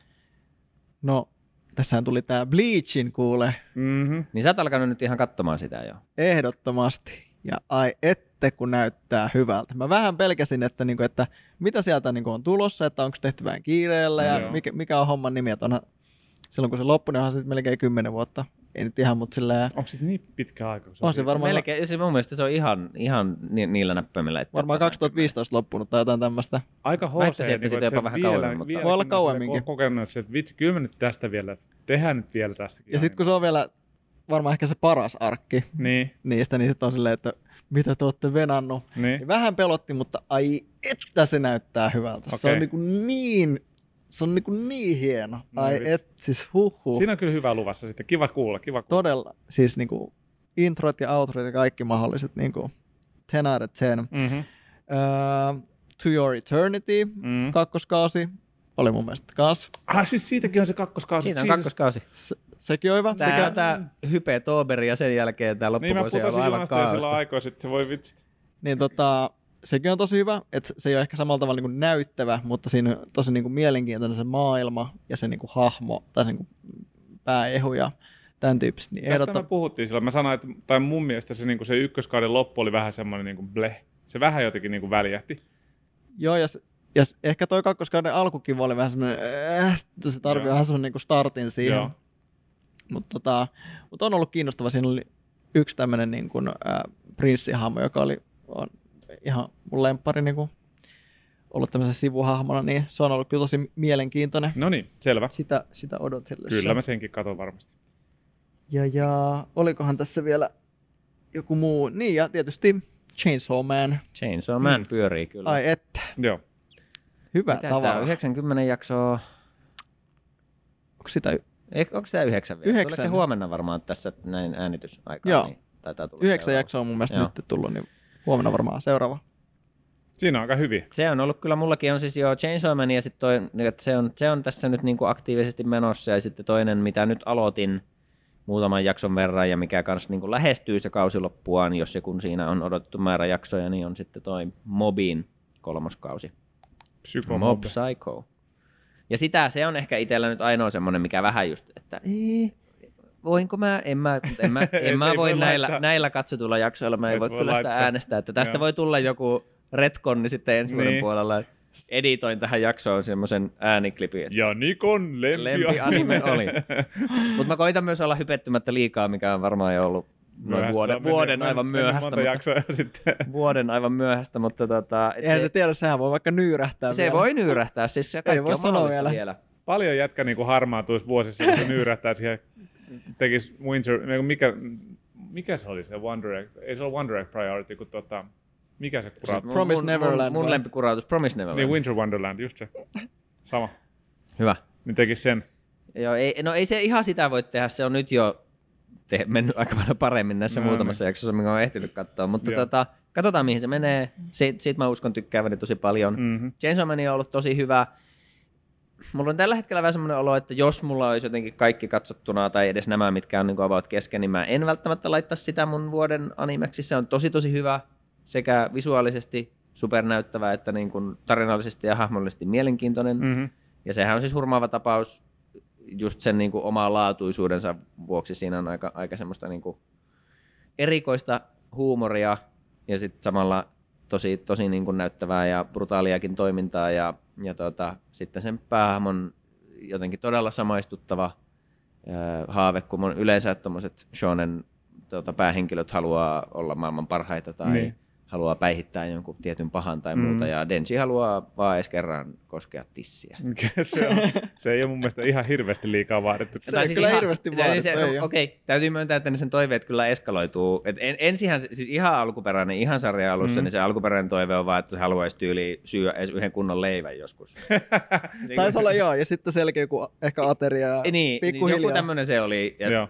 B: No, tässähän tuli tää Bleachin kuule.
C: Mm-hmm.
A: Niin sä oot alkanut nyt ihan katsomaan sitä jo.
B: Ehdottomasti. Ja ai ette kun näyttää hyvältä. Mä vähän pelkäsin, että, niinku, että mitä sieltä niinku on tulossa, että onko tehty vähän kiireellä no, ja joo. mikä, mikä on homman nimi. Että onhan, silloin kun se loppui, niin onhan sitten melkein kymmenen vuotta. Ei nyt ihan, mutta silleen...
C: Onko se niin pitkä aika?
B: Se on se varmaan...
A: Melkein, se mun mielestä se on ihan, ihan ni, niillä näppäimillä.
B: Varmaan 2015 loppunut tai jotain tämmöistä.
C: Aika HC,
A: että niin, sitä jopa vähän kauemmin. Mutta...
B: Voi olla kauemminkin.
C: Kokenut, että vitsi, kyllä nyt tästä vielä, tehdään nyt vielä tästäkin.
B: Ja sitten kun se on vielä varmaan ehkä se paras arkki
C: niin.
B: niistä, niin sitten on silleen, että mitä te olette venannut.
C: Niin. niin
B: vähän pelotti, mutta ai että se näyttää hyvältä. Okay. Se on niin, niin se on niin, niin hieno. No, ai vitsi. et, siis huh.
C: Siinä on kyllä hyvä luvassa sitten. Kiva kuulla, kiva kuulla.
B: Todella. Siis niin kuin introt ja outrot ja kaikki mahdolliset niin kuin 10 out of 10.
C: Mm-hmm.
B: Uh, to Your Eternity, mm. kakkoskausi, oli mun mielestä kans.
C: Ah, siis siitäkin on se kakkoskausi.
A: Siitä on Jesus. kakkoskausi.
B: Se, sekin on hyvä.
A: Tää, Sekä... tää Hype Toberi ja sen jälkeen tää loppuvuosi
C: niin,
A: on aivan kaasta.
C: Niin mä aikaa sitten, voi vitsit.
B: Niin tota, sekin on tosi hyvä, että se ei ole ehkä samalla tavalla niin kuin näyttävä, mutta siinä on tosi niin kuin mielenkiintoinen se maailma ja se niin kuin hahmo tai se niin kuin pääehu ja tämän tyyppiset. Niin
C: Tästä ehdotta... me puhuttiin silloin. Mä sanoin, että tai mun mielestä se, niin kuin se ykköskauden loppu oli vähän semmoinen niin kuin bleh. Se vähän jotenkin niin kuin väljähti.
B: Joo, ja, se, ja ehkä toi kakkoskauden alkukin oli vähän semmoinen, äh, se tarvii vähän semmoinen niin startin siihen. Mutta tota, mut on ollut kiinnostava. Siinä oli yksi tämmöinen niin kuin, äh, prinssihahmo, joka oli on ihan mun lemppari niin kuin, ollut tämmöisen sivuhahmona, niin se on ollut kyllä tosi mielenkiintoinen.
C: No niin, selvä.
B: Sitä, sitä odotellessa.
C: Kyllä mä senkin katon varmasti.
B: Ja, ja olikohan tässä vielä joku muu, niin ja tietysti Chainsaw Man.
A: Chainsaw Man mm. pyörii kyllä.
B: Ai että.
C: Joo.
B: Hyvä Mitäs tavara.
A: 90 jaksoa.
B: Onko sitä
A: onko tämä yhdeksän vielä? Yhdeksän. Tuleeko se huomenna varmaan tässä näin äänitysaikaan?
B: Joo.
A: Niin taitaa tulla
B: Yhdeksän jaksoa on mun mielestä Joo. nyt tullut, niin huomenna varmaan seuraava.
C: Siinä on aika hyvin.
A: Se on ollut kyllä, mullakin on siis jo Chainsaw Man ja sitten toi, että se on, se on tässä nyt niin kuin aktiivisesti menossa ja sitten toinen, mitä nyt aloitin muutaman jakson verran ja mikä kanssa niin kuin lähestyy se kausi loppuaan, jos se kun siinä on odotettu määrä jaksoja, niin on sitten toi Mobin kolmoskausi.
C: Psycho
A: Mob Psycho. Ja sitä se on ehkä itsellä nyt ainoa semmoinen, mikä vähän just, että ei, voinko mä, en mä, en mä, en mä voi, voi näillä, näillä katsotuilla jaksoilla, mä en voi, voi kyllä sitä äänestää, että tästä Joo. voi tulla joku retkonni sitten ensi vuoden niin. puolella. Editoin tähän jaksoon semmoisen ääniklipin.
C: Ja Nikon lempi,
A: lempi anime oli. Mutta mä koitan myös olla hypettymättä liikaa, mikä on varmaan jo ollut noin vuoden, vuoden meni, aivan.
C: Monta jaksoa sitten.
A: Vuoden aivan myöhäistä, mutta tota...
B: Eihän se, se tiedä, sehän voi vaikka nyyrähtää
A: Se vielä. voi nyyrähtää, siis se kaikki Ei on vielä. vielä.
C: Paljon jätkä niin kuin harmaantuisi vuosissa, kun se nyyrähtää siihen, tekisi Winter, mikä, mikä se oli se One Direct, ei se ole One Direct Priority, kun tota, mikä se kurautus?
B: Promise Neverland.
A: Mun, mun lempikurautus, Promise Neverland.
C: Niin, Winter Wonderland, just se. Sama.
A: Hyvä.
C: Niin tekis sen.
A: Joo, ei, no ei se ihan sitä voi tehdä, se on nyt jo te- mennyt aika paljon paremmin näissä no, muutamassa niin. jaksossa, minkä olen ehtinyt katsoa, mutta tota, katsotaan mihin se menee. Siitä, siitä mä uskon tykkääväni tosi paljon. Mm-hmm. Chainsaw Man on ollut tosi hyvä. Mulla on tällä hetkellä vähän semmoinen olo, että jos mulla olisi jotenkin kaikki katsottuna tai edes nämä, mitkä on niin about kesken, niin mä en välttämättä laittaa sitä mun vuoden animeksi. Se on tosi tosi hyvä sekä visuaalisesti supernäyttävä että niin kuin tarinallisesti ja hahmollisesti mielenkiintoinen. Mm-hmm. Ja sehän on siis hurmaava tapaus just sen niin kuin omaa laatuisuudensa vuoksi. Siinä on aika, aika semmoista niin kuin erikoista huumoria ja sitten samalla tosi, tosi niin kuin näyttävää ja brutaaliakin toimintaa ja, ja tota, sitten sen päähahmon jotenkin todella samaistuttava haave, kun yleensä tuommoiset shonen tota, päähenkilöt haluaa olla maailman parhaita tai niin haluaa päihittää jonkun tietyn pahan tai muuta, mm. ja Denji haluaa vaan edes kerran koskea tissiä.
C: se, on, se ei ole mun mielestä ihan hirveästi liikaa vaadittu.
B: Se on siis kyllä ihan, hirveästi vaadittu. Se,
A: no, Okei, okay, täytyy myöntää, että ne sen toiveet kyllä eskaloituu. Et en, ensihän, siis ihan alkuperäinen, ihan sarja alussa, mm. niin se alkuperäinen toive on vaan, että se haluaisi tyyli syödä edes yhden kunnon leivän joskus.
B: Taisi olla joo, ja sitten selkeä joku ehkä ateria ja
A: niin, niin, joku tämmöinen se oli. Ja, joo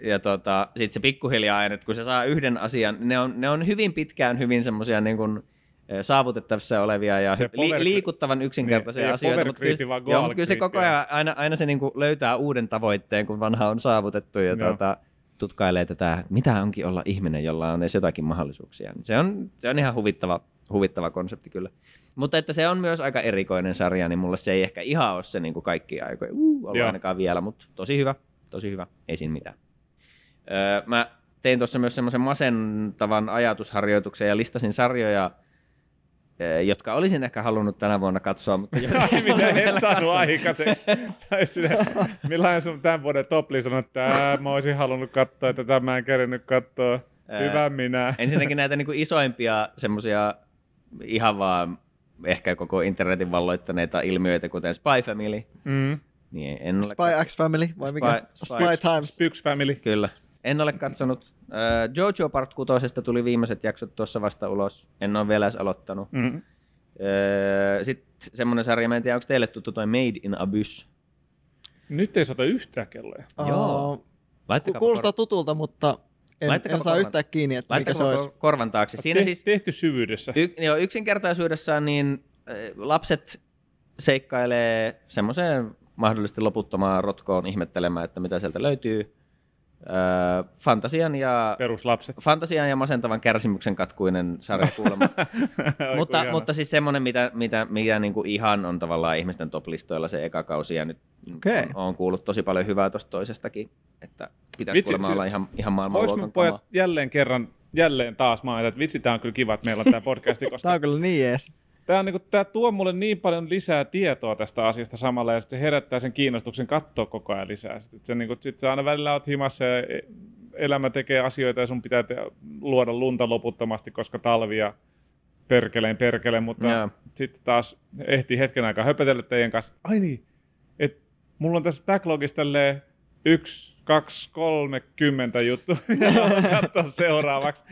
A: ja tota, sitten se pikkuhiljaa aina, että kun se saa yhden asian, ne on, ne on hyvin pitkään hyvin semmoisia niin kuin, saavutettavissa olevia ja li- liikuttavan yksinkertaisia niin, asioita, mutta kyllä, joo, mutta kyllä se koko ajan aina, aina se niin kuin löytää uuden tavoitteen, kun vanha on saavutettu ja tuota, tutkailee tätä, mitä onkin olla ihminen, jolla on edes jotakin mahdollisuuksia. Se on, se on ihan huvittava, huvittava konsepti kyllä. Mutta että se on myös aika erikoinen sarja, niin mulle se ei ehkä ihan ole se niin kuin kaikki aikoja, uh, ainakaan vielä, mutta tosi hyvä, tosi hyvä, ei siinä mitään. Öö, mä tein tuossa myös semmoisen masentavan ajatusharjoituksen ja listasin sarjoja, jotka olisin ehkä halunnut tänä vuonna katsoa, mutta
C: Ai, mitä et saanut aikaiseksi. millainen sun tämän vuoden top on, että mä olisin halunnut katsoa, että tämä mä en kerinyt katsoa. Hyvä minä.
A: Ensinnäkin näitä niin kuin isoimpia semmoisia ihan vaan ehkä koko internetin valloittaneita ilmiöitä, kuten Spy Family. Mm.
B: Niin en ole Spy X Family vai mikä? Spy, Spy, Spy Times.
C: Spyx Family.
A: Kyllä. En ole katsonut. Äh, Jojo Part 6 tuli viimeiset jaksot tuossa vasta ulos. En ole vielä edes aloittanut. Mm-hmm. Äh, Sitten semmoinen sarja, mä en tiedä, onko teille tuttu toi Made in Abyss?
C: Nyt ei saata yhtään kelloja.
B: Joo. Kuulostaa kor- tutulta, mutta en, en saa korvan, yhtään kiinni, että mikä se olisi.
A: korvan taakse.
C: Siinä Te, siis, tehty syvyydessä.
A: Y, joo, yksinkertaisuudessaan niin äh, lapset seikkailee semmoiseen mahdollisesti loputtomaan rotkoon ihmettelemään, että mitä sieltä löytyy. Öö, fantasian ja,
C: Peruslapset.
A: fantasian ja masentavan kärsimyksen katkuinen sarja kuulemma. mutta, mutta siis semmoinen, mitä, mitä, mitä niin kuin ihan on tavallaan ihmisten top-listoilla se eka kausi, ja nyt okay. on, on, kuullut tosi paljon hyvää tuosta toisestakin, että pitäisi vitsi, kuulemma olla ihan, ihan maailmanluokan
C: pojat jälleen kerran, jälleen taas mainita, että vitsi, tämä on kyllä kiva, että meillä on tämä podcasti. Koska...
B: tämä on kyllä niin ees
C: tämä, niin kuin, tämä tuo mulle niin paljon lisää tietoa tästä asiasta samalla ja se herättää sen kiinnostuksen katsoa koko ajan lisää. Sitten se, niin kuin, sit sä aina välillä oot himassa ja e, elämä tekee asioita ja sun pitää te- luoda lunta loputtomasti, koska talvia perkeleen perkeleen, mutta yeah. sitten taas ehtii hetken aikaa höpötellä teidän kanssa. Ai niin, että mulla on tässä backlogissa tälleen yksi, kaksi, kolme, kymmentä juttu katsoa seuraavaksi.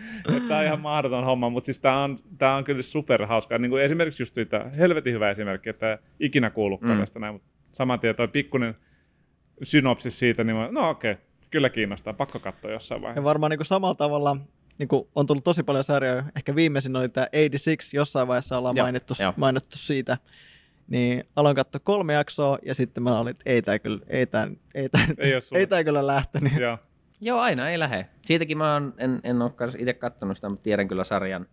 C: Tämä on ihan mahdoton homma, mutta siis tämä on, tämä on kyllä super hauskaa. Niin kuin esimerkiksi just siitä, helvetin hyvä esimerkki, että ikinä kuullutkaan mm. tästä näin, mutta saman tien toi pikkuinen synopsis siitä, niin mä, no okei, okay, kyllä kiinnostaa, pakko katsoa jossain vaiheessa.
B: Ja varmaan niin kuin samalla tavalla niin kuin on tullut tosi paljon sarjoja, ehkä viimeisin oli tämä 86, jossain vaiheessa ollaan Joo, mainittu, mainittu siitä, niin aloin katsoa kolme jaksoa ja sitten mä olin, että ei tämä kyllä, ei tää, ei tää, ei, ei tää kyllä lähtenyt.
A: Joo. Joo, aina ei lähde. Siitäkin mä oon, en, en ole itse katsonut sitä, mutta tiedän kyllä sarjan.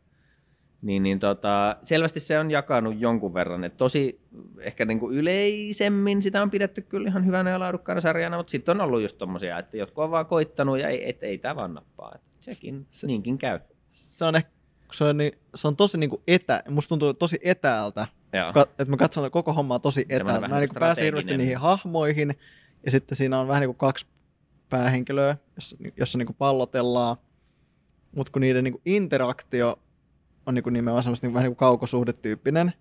A: Niin, niin tota, selvästi se on jakanut jonkun verran. Et tosi ehkä niinku yleisemmin sitä on pidetty kyllä ihan hyvänä ja laadukkaana sarjana, mutta sitten on ollut just tommosia, että jotkut on vaan koittanut ja ei, et, ei tämä vaan nappaa. Et sekin se, niinkin käy.
B: Se on ehkä se on, niin, se on tosi niin kuin etä, musta tuntuu tosi etäältä, ka, että mä katson koko hommaa tosi etäältä. Mä niin pääsen hirveästi niihin hahmoihin, ja sitten siinä on vähän niin kuin kaksi päähenkilöä, jossa, jossa niin kuin pallotellaan, mutta kun niiden niin kuin interaktio on niin kuin nimenomaan semmoista niin vähän niin kuin kaukosuhdetyyppinen,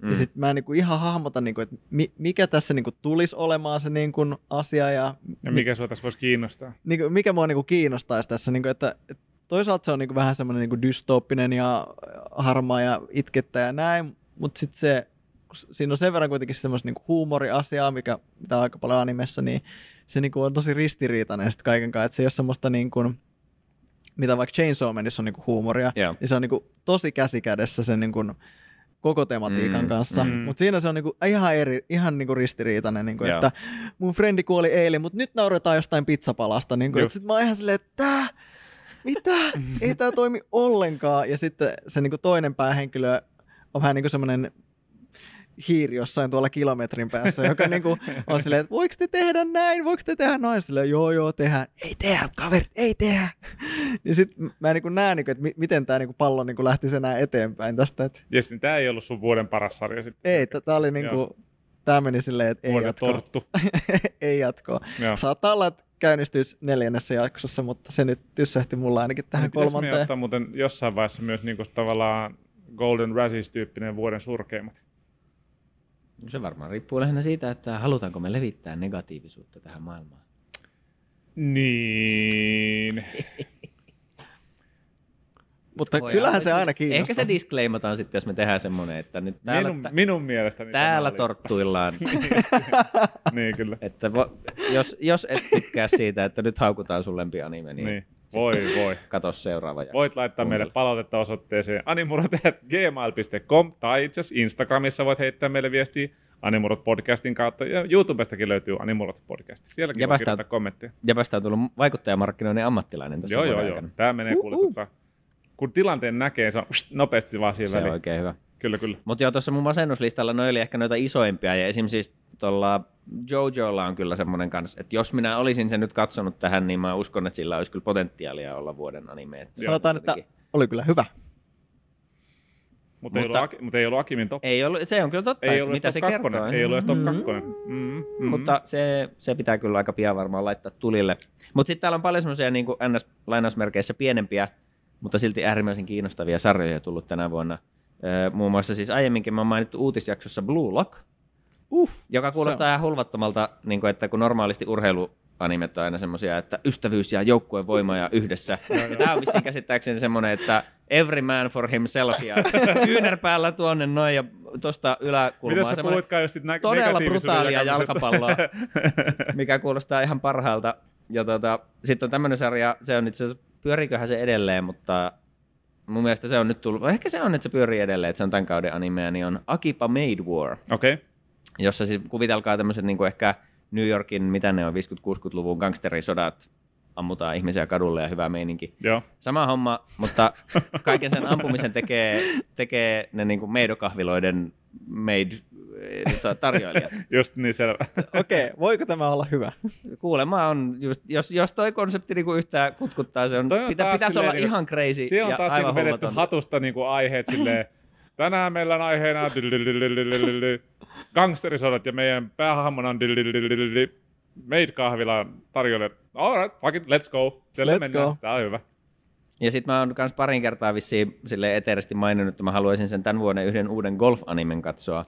B: mm. niin sitten mä en niin kuin ihan hahmota, niin kuin, että mikä tässä niin kuin tulisi olemaan se niin kuin asia. Ja,
C: ja mikä sua tässä voisi kiinnostaa.
B: Niin kuin, mikä mua niin kuin kiinnostaisi tässä, niin kuin, että, että toisaalta se on niinku vähän semmoinen niinku dystooppinen ja harmaa ja itkettä ja näin, mutta sitten se, siinä on sen verran kuitenkin semmoista niinku huumoriasiaa, mikä mitä on aika paljon animessa, niin se niinku on tosi ristiriitainen sitten kaiken kanssa, että se ei ole semmoista niin kuin, mitä vaikka Chainsaw Manissa on niinku huumoria, yeah. niin se on niinku tosi käsikädessä sen niinku koko tematiikan mm, kanssa. Mm. Mutta siinä se on niinku ihan, eri, ihan niinku ristiriitainen, niinku, yeah. että mun frendi kuoli eilen, mutta nyt nauretaan jostain pizzapalasta. Niinku, sitten mä oon ihan silleen, että mitä? Ei tämä toimi ollenkaan. Ja sitten se niinku toinen päähenkilö on vähän niin kuin semmoinen hiiri jossain tuolla kilometrin päässä, joka niinku on silleen, että voiko te tehdä näin, voiko te tehdä noin, silleen, joo joo, tehdään, ei tehdä, kaveri, ei tehdä. Ja sitten mä niinku näen, niinku, että miten tämä niinku pallo niinku lähtisi enää eteenpäin tästä. Että...
C: Jes, niin tämä ei ollut sun vuoden paras sarja sitten.
B: Ei, tämä oli niinku, tämä meni silleen, että ei jatkoa. ei jatkoa. Joo. Saattaa olla, että käynnistyisi neljännessä jaksossa, mutta se nyt tyssähti mulla ainakin tähän niin kolmanteen.
C: Ottaa muuten jossain vaiheessa myös niinku tavallaan Golden Razzies-tyyppinen vuoden surkeimmat.
A: No se varmaan riippuu lähinnä siitä, että halutaanko me levittää negatiivisuutta tähän maailmaan.
C: Niin.
B: Mutta Voi kyllähän se aina kiinnostaa.
A: Ehkä se disclaimataan sitten, jos me tehdään semmoinen, että nyt täällä,
C: minun, minun mielestäni
A: täällä torttuillaan.
C: niin, kyllä.
A: Että vo, jos, jos et tykkää siitä, että nyt haukutaan sun lempianime, niin, niin.
C: Voi, voi.
A: Kato seuraava jakso.
C: Voit laittaa Kuuntele. meille palautetta osoitteeseen animurot.gmail.com tai itse asiassa Instagramissa voit heittää meille viestiä Animurot podcastin kautta ja YouTubestakin löytyy Animurot podcast. Sielläkin ja voi kirjoittaa kommentteja.
A: Ja päästä on tullut vaikuttajamarkkinoinnin ammattilainen tässä
C: Joo, joo, joo. Tämä menee kuule, tota, kun tilanteen näkee, se on nopeasti vaan siihen
A: se
C: väliin.
A: on oikein hyvä.
C: Kyllä, kyllä.
A: Mutta joo, tuossa mun masennuslistalla noin oli ehkä noita isoimpia, ja esimerkiksi siis tuolla Jojolla on kyllä semmoinen kanssa, että jos minä olisin sen nyt katsonut tähän, niin mä uskon, että sillä olisi kyllä potentiaalia olla vuoden anime. Että
B: Sanotaan, että oli kyllä hyvä.
C: Mutta, ei ollut, mutta ei ollut Akimin top.
A: Ei ollut, se on kyllä totta,
C: ei
A: mitä se kertoo.
C: Ei ollut edes top 2. Mm-hmm.
A: Mm-hmm. Mutta se, se pitää kyllä aika pian varmaan laittaa tulille. Mutta sitten täällä on paljon semmoisia niin NS-lainausmerkeissä pienempiä, mutta silti äärimmäisen kiinnostavia sarjoja tullut tänä vuonna. muun muassa siis aiemminkin mä mainittu uutisjaksossa Blue Lock,
B: Uff,
A: joka kuulostaa ihan hulvattomalta, niin kuin, että kun normaalisti urheilu animet on aina semmoisia, että ystävyys ja joukkueen voima ja yhdessä. ja tämä on vissiin käsittääkseni semmoinen, että every man for himself ja kyynärpäällä tuonne noin ja tuosta yläkulmaa.
C: Mitä sä puhuitkaan just nä-
A: Todella brutaalia jalkapalloa, mikä kuulostaa ihan parhaalta. Ja tota, sitten on tämmöinen sarja, se on itse asiassa, pyöriiköhän se edelleen, mutta mun mielestä se on nyt tullut, ehkä se on, että se pyörii edelleen, että se on tämän kauden animea, niin on Akipa Made War.
C: Okei. Okay
A: jossa siis kuvitelkaa tämmöiset niin ehkä New Yorkin, mitä ne on, 50-60-luvun gangsterisodat, ammutaan ihmisiä kadulle ja hyvä meininki.
C: Joo.
A: Sama homma, mutta kaiken sen ampumisen tekee, tekee ne niin meidokahviloiden made eh, tarjoilijat.
C: Just niin selvä.
B: Okei, okay, voiko tämä olla hyvä?
A: Kuulemma on, just, jos, jos toi konsepti niinku yhtään kutkuttaa, se on, on pitä, pitäisi olla niinku, ihan crazy
C: Siellä on taas
A: niinku
C: vedetty hatusta niinku aiheet silleen, tänään meillä on aiheena gangsterisodat ja meidän päähahmona on Made kahvila tarjolle. Alright, fuck it, let's go. Siellä
B: let's mennään.
C: go. Tää on hyvä.
A: Ja sitten mä oon myös parin kertaa vissiin sille eteerisesti maininnut, että mä haluaisin sen tämän vuoden yhden uuden golf-animen katsoa.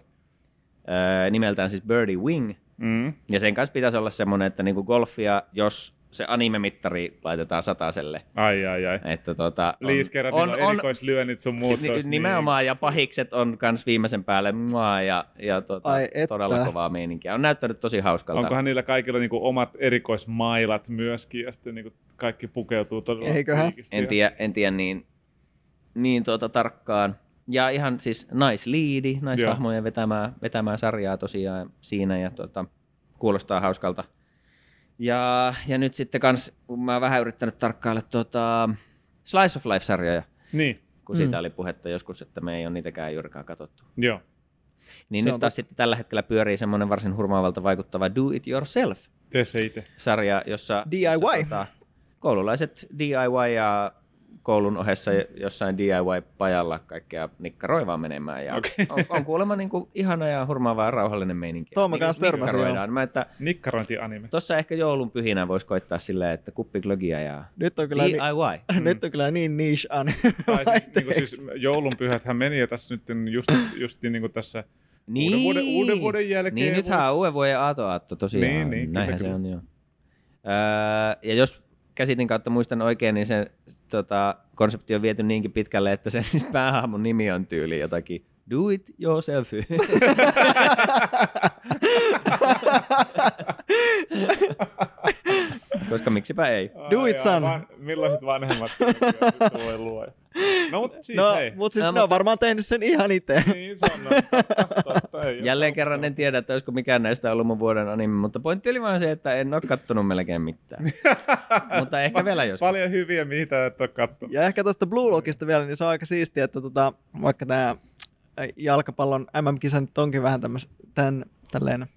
A: Öö, nimeltään siis Birdie Wing.
C: Mm.
A: Ja sen kanssa pitäisi olla semmoinen, että niinku golfia, jos se anime-mittari laitetaan sataselle.
C: Ai, ai, ai.
A: Että tota,
C: on, Liis kerran on, on, erikoislyönnit sun muut. N-
A: nimenomaan, niin. ja pahikset on kans viimeisen päälle mua, ja, ja tota, ai, todella kovaa meininkiä. On näyttänyt tosi hauskalta.
C: Onkohan niillä kaikilla niinku omat erikoismailat myöskin, ja sitten niinku kaikki pukeutuu todella
B: Eiköhän?
A: En tiedä, en tiedä niin, niin tuota tarkkaan. Ja ihan siis naisliidi, naishahmojen vetämää, vetämää sarjaa tosiaan siinä, ja tuota, kuulostaa hauskalta. Ja, ja nyt sitten kans, kun mä oon vähän yrittänyt tarkkailla tuota, Slice of Life-sarjoja,
C: niin.
A: kun siitä mm. oli puhetta joskus, että me ei ole niitäkään juurikaan katsottu.
C: Joo.
A: Niin se nyt taas sitten tällä hetkellä pyörii semmoinen varsin hurmaavalta vaikuttava Do It Yourself.
C: Tee se itse.
A: Sarja, jossa...
B: DIY. Jossa, tota,
A: koululaiset DIY ja koulun ohessa jossain DIY-pajalla kaikkea nikkaroi vaan menemään. Ja okay. on, on, kuulemma niin kuin ihana ja hurmaava ja rauhallinen meininki.
B: Tuo mä kanssa törmäsin
C: Mä, että Nikkarointi-anime.
A: Tuossa ehkä joulun pyhinä voisi koittaa silleen, että kuppi glögiä ja
B: nyt on kyllä DIY.
A: Ni-
B: mm. nyt on kyllä niin niche anime.
C: siis, niin kuin siis joulun pyhäthän meni ja tässä nyt just, just niin kuin tässä
A: niin.
C: uuden, vuoden, uuden vuoden jälkeen.
A: Niin, nythän on uuden vuoden aato-aatto tosiaan. Niin, niin, Näinhän kyllä, se on jo. Öö, ja jos käsitin kautta muistan oikein, niin se tota, konsepti on viety niinkin pitkälle, että sen siis päähahmon nimi on tyyli jotakin Do it yourself. Koska miksipä ei.
B: Do it, son. Van,
C: millaiset vanhemmat voi luoja. No, mutta siis,
B: no,
C: hei.
B: mut siis no, ne on varmaan tehnyt sen ihan itse.
C: niin se on. No, totta,
A: ei Jälleen kerran en tiedä, että olisiko mikään näistä ollut mun vuoden anime, mutta pointti oli vaan se, että en ole kattonut melkein mitään. mutta ehkä pa- vielä jos.
C: Paljon hyviä, mitä et ole kattonut.
B: Ja ehkä tuosta Blue Lockista vielä, niin se on aika siistiä, että tota, vaikka tämä jalkapallon MM-kisa nyt onkin vähän tämmöis, tämän, tälleen äh,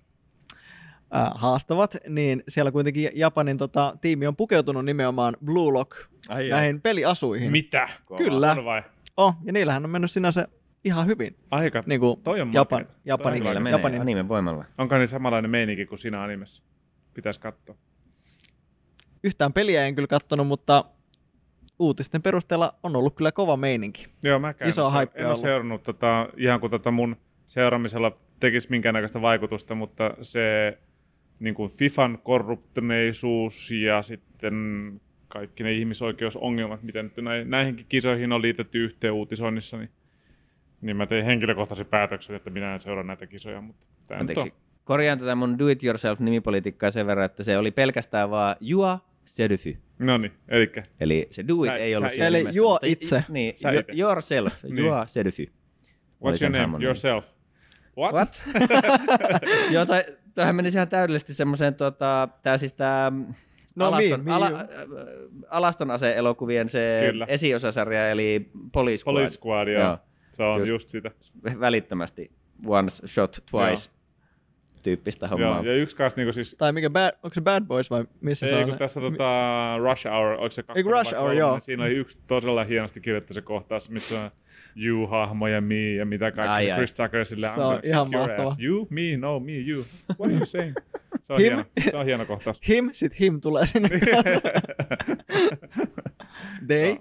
B: haastavat, niin siellä kuitenkin Japanin tota, tiimi on pukeutunut nimenomaan Blue Lock ai näihin ai. peliasuihin.
C: Mitä?
B: Kyllä. On vai? Oh, ja niillähän on mennyt sinänsä ihan hyvin.
C: Aika.
B: Niin kuin Toi on Japan, Japanin,
A: Toi
B: Japanin, Japanin.
A: animen voimalla.
C: Onko niin samanlainen meininki kuin siinä animessa? Pitäisi katsoa.
B: Yhtään peliä en kyllä katsonut, mutta uutisten perusteella on ollut kyllä kova meininki.
C: Joo, mä Iso en, en ole seurannut tota, ihan kuin tota mun seuraamisella tekisi minkäännäköistä vaikutusta, mutta se niin kuin FIFAn korruptuneisuus ja sitten kaikki ne ihmisoikeusongelmat, mitä nyt näihinkin kisoihin on liitetty yhteen uutisoinnissa, niin, niin mä tein henkilökohtaisen päätöksen, että minä en seuraa näitä kisoja. Mutta
A: Anteeksi, korjaan tätä mun do-it-yourself-nimipolitiikkaa sen verran, että se oli pelkästään vaan Jua Sedufy.
C: No niin, eli...
A: Eli se do it sä, ei ollut
B: siellä Eli juo mutta, itse.
A: Niin, sä itse. yourself, niin. juo Sedufy.
C: What's your name? Yourself.
A: What? What? Joo, toi, toihan menisi ihan täydellisesti semmoiseen, tota, tää siis tää No, Alaston, mi, mi, ala, Alaston ase-elokuvien se Kyllä. esiosasarja, eli Police Squad.
C: Police Squad, joo. joo. Se on just, just sitä.
A: Välittömästi once shot twice. Tyyppistä hommaa. Joo,
C: ja yksi kanssa niinku siis...
B: Tai mikä, bad, onko se Bad Boys vai missä
C: ei,
B: se on?
C: Ei, tässä tota, Rush Hour, onko se
B: Eikö Rush Hour, joo. Niin
C: siinä oli yksi todella hienosti kirjoittu se kohtaus, missä on you-hahmo ja me ja mitä kaikkea. Ai, se Chris Tucker sille
B: Se on ihan mahtava.
C: You, me, no, me, you. What are you saying? Se on, him, hieno, se on hieno kohtaus.
B: Him, sit him tulee sinne. They,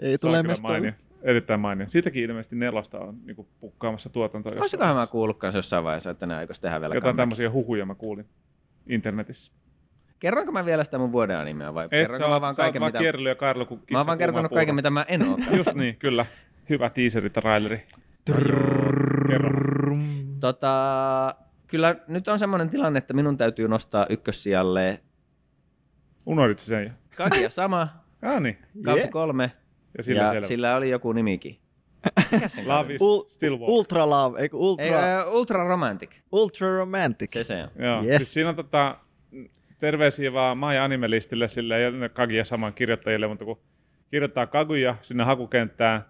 B: they tulee mestoille
C: erittäin mainio. Siitäkin ilmeisesti nelosta on niin pukkaamassa tuotantoa.
A: Olisikohan mä kuullut kanssa jossain vaiheessa, että ne aikoisi tehdä vielä
C: Jotain tämmöisiä huhuja mä kuulin internetissä.
A: Kerroinko mä vielä sitä mun vuoden animea vai
C: Et kerroinko mä vaan kaiken, mitä... ja Karlo, kun
A: Mä oon vaan kertonut kaiken, mitä mä en oo.
C: Just niin, kyllä. Hyvä teaseri, traileri.
A: Tota, kyllä nyt on semmoinen tilanne, että minun täytyy nostaa ykkössijalle...
C: Unohdit sen jo.
A: Kakia sama.
C: ah, niin.
A: Kausi yeah. kolme. Ja sillä, ja sillä oli joku nimikin.
C: Mikä sen love is U- still
B: walk. Ultra Love, eikö Ultra... Ei,
A: uh, ultra Romantic.
B: Ultra Romantic.
A: Se se on.
C: Joo, yes. siis siinä on tota, terveisiä vaan Maja Animelistille sille ja Kaguya saman kirjoittajille, mutta kun kirjoittaa Kaguya sinne hakukenttään,